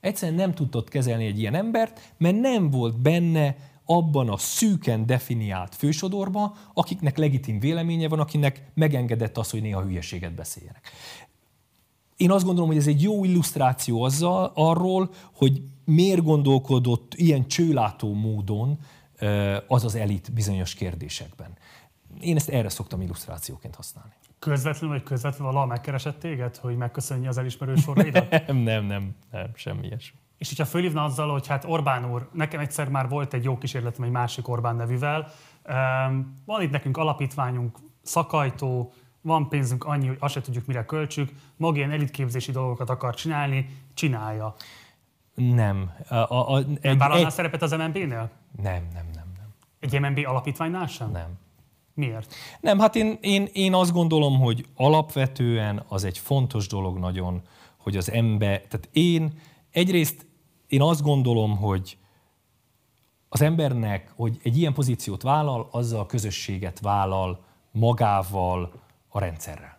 Speaker 2: Egyszerűen nem tudott kezelni egy ilyen embert, mert nem volt benne abban a szűken definiált fősodorba, akiknek legitim véleménye van, akinek megengedett az, hogy néha hülyeséget beszéljenek. Én azt gondolom, hogy ez egy jó illusztráció azzal, arról, hogy miért gondolkodott ilyen csőlátó módon az az elit bizonyos kérdésekben. Én ezt erre szoktam illusztrációként használni.
Speaker 1: Közvetlenül vagy közvetlenül valahol megkeresett téged, hogy megköszönje az elismerő soraidat?
Speaker 2: nem, nem, nem, nem, semmi ilyesmi.
Speaker 1: És hogyha fölhívna azzal, hogy hát Orbán úr, nekem egyszer már volt egy jó kísérletem egy másik Orbán nevűvel, van itt nekünk alapítványunk, szakajtó, van pénzünk annyi, hogy azt se tudjuk, mire költsük, maga ilyen elitképzési dolgokat akar csinálni, csinálja.
Speaker 2: Nem.
Speaker 1: A, a, a, egy, nem vállalná egy... szerepet az MNB-nél?
Speaker 2: Nem, nem, nem, nem.
Speaker 1: Egy MNB alapítványnál sem?
Speaker 2: Nem.
Speaker 1: Miért?
Speaker 2: Nem, hát én, én, én azt gondolom, hogy alapvetően az egy fontos dolog nagyon, hogy az ember, tehát én egyrészt én azt gondolom, hogy az embernek, hogy egy ilyen pozíciót vállal, azzal a közösséget vállal magával, a rendszerrel.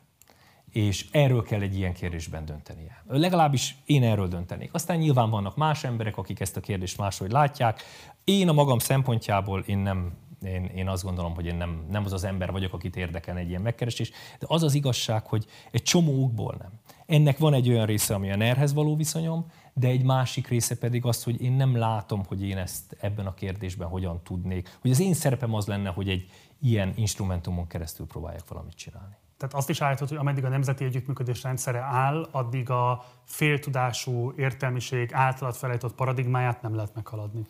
Speaker 2: És erről kell egy ilyen kérdésben döntenie. Legalábbis én erről döntenék. Aztán nyilván vannak más emberek, akik ezt a kérdést máshogy látják. Én a magam szempontjából én nem én, én azt gondolom, hogy én nem, nem az az ember vagyok, akit érdekel egy ilyen megkeresés, de az az igazság, hogy egy csomó okból nem. Ennek van egy olyan része, ami a nerhez való viszonyom, de egy másik része pedig az, hogy én nem látom, hogy én ezt ebben a kérdésben hogyan tudnék. Hogy az én szerepem az lenne, hogy egy ilyen instrumentumon keresztül próbáljak valamit csinálni.
Speaker 1: Tehát azt is állítod, hogy ameddig a nemzeti együttműködés rendszere áll, addig a féltudású értelmiség általad felejtott paradigmáját nem lehet meghaladni.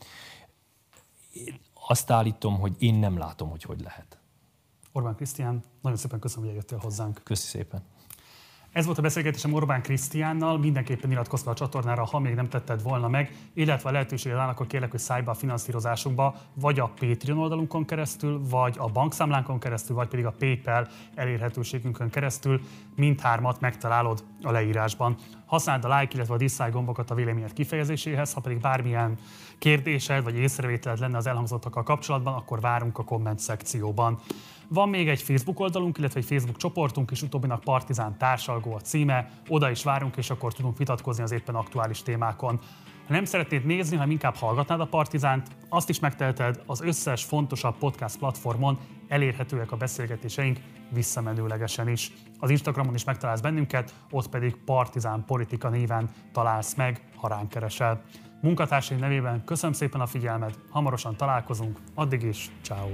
Speaker 2: Én azt állítom, hogy én nem látom, hogy hogy lehet.
Speaker 1: Orbán Krisztián, nagyon szépen köszönöm, hogy eljöttél hozzánk.
Speaker 2: Köszi szépen.
Speaker 1: Ez volt a beszélgetésem Orbán Krisztiánnal, mindenképpen iratkozz a csatornára, ha még nem tetted volna meg, illetve a lehetőséged áll, akkor kérlek, hogy szállj be a finanszírozásunkba, vagy a Patreon oldalunkon keresztül, vagy a bankszámlánkon keresztül, vagy pedig a PayPal elérhetőségünkön keresztül. Mindhármat megtalálod a leírásban. Használd a like, illetve a dislike gombokat a véleményed kifejezéséhez, ha pedig bármilyen kérdésed vagy észrevételed lenne az elhangzottakkal kapcsolatban, akkor várunk a komment szekcióban. Van még egy Facebook oldalunk, illetve egy Facebook csoportunk is, utóbbinak Partizán társalgó a címe. Oda is várunk, és akkor tudunk vitatkozni az éppen aktuális témákon. Ha nem szeretnéd nézni, hanem inkább hallgatnád a Partizánt, azt is megtelted, az összes fontosabb podcast platformon elérhetőek a beszélgetéseink visszamenőlegesen is. Az Instagramon is megtalálsz bennünket, ott pedig Partizán Politika néven találsz meg, ha ránk keresel. Munkatársaim nevében köszönöm szépen a figyelmet, hamarosan találkozunk, addig is, ciao.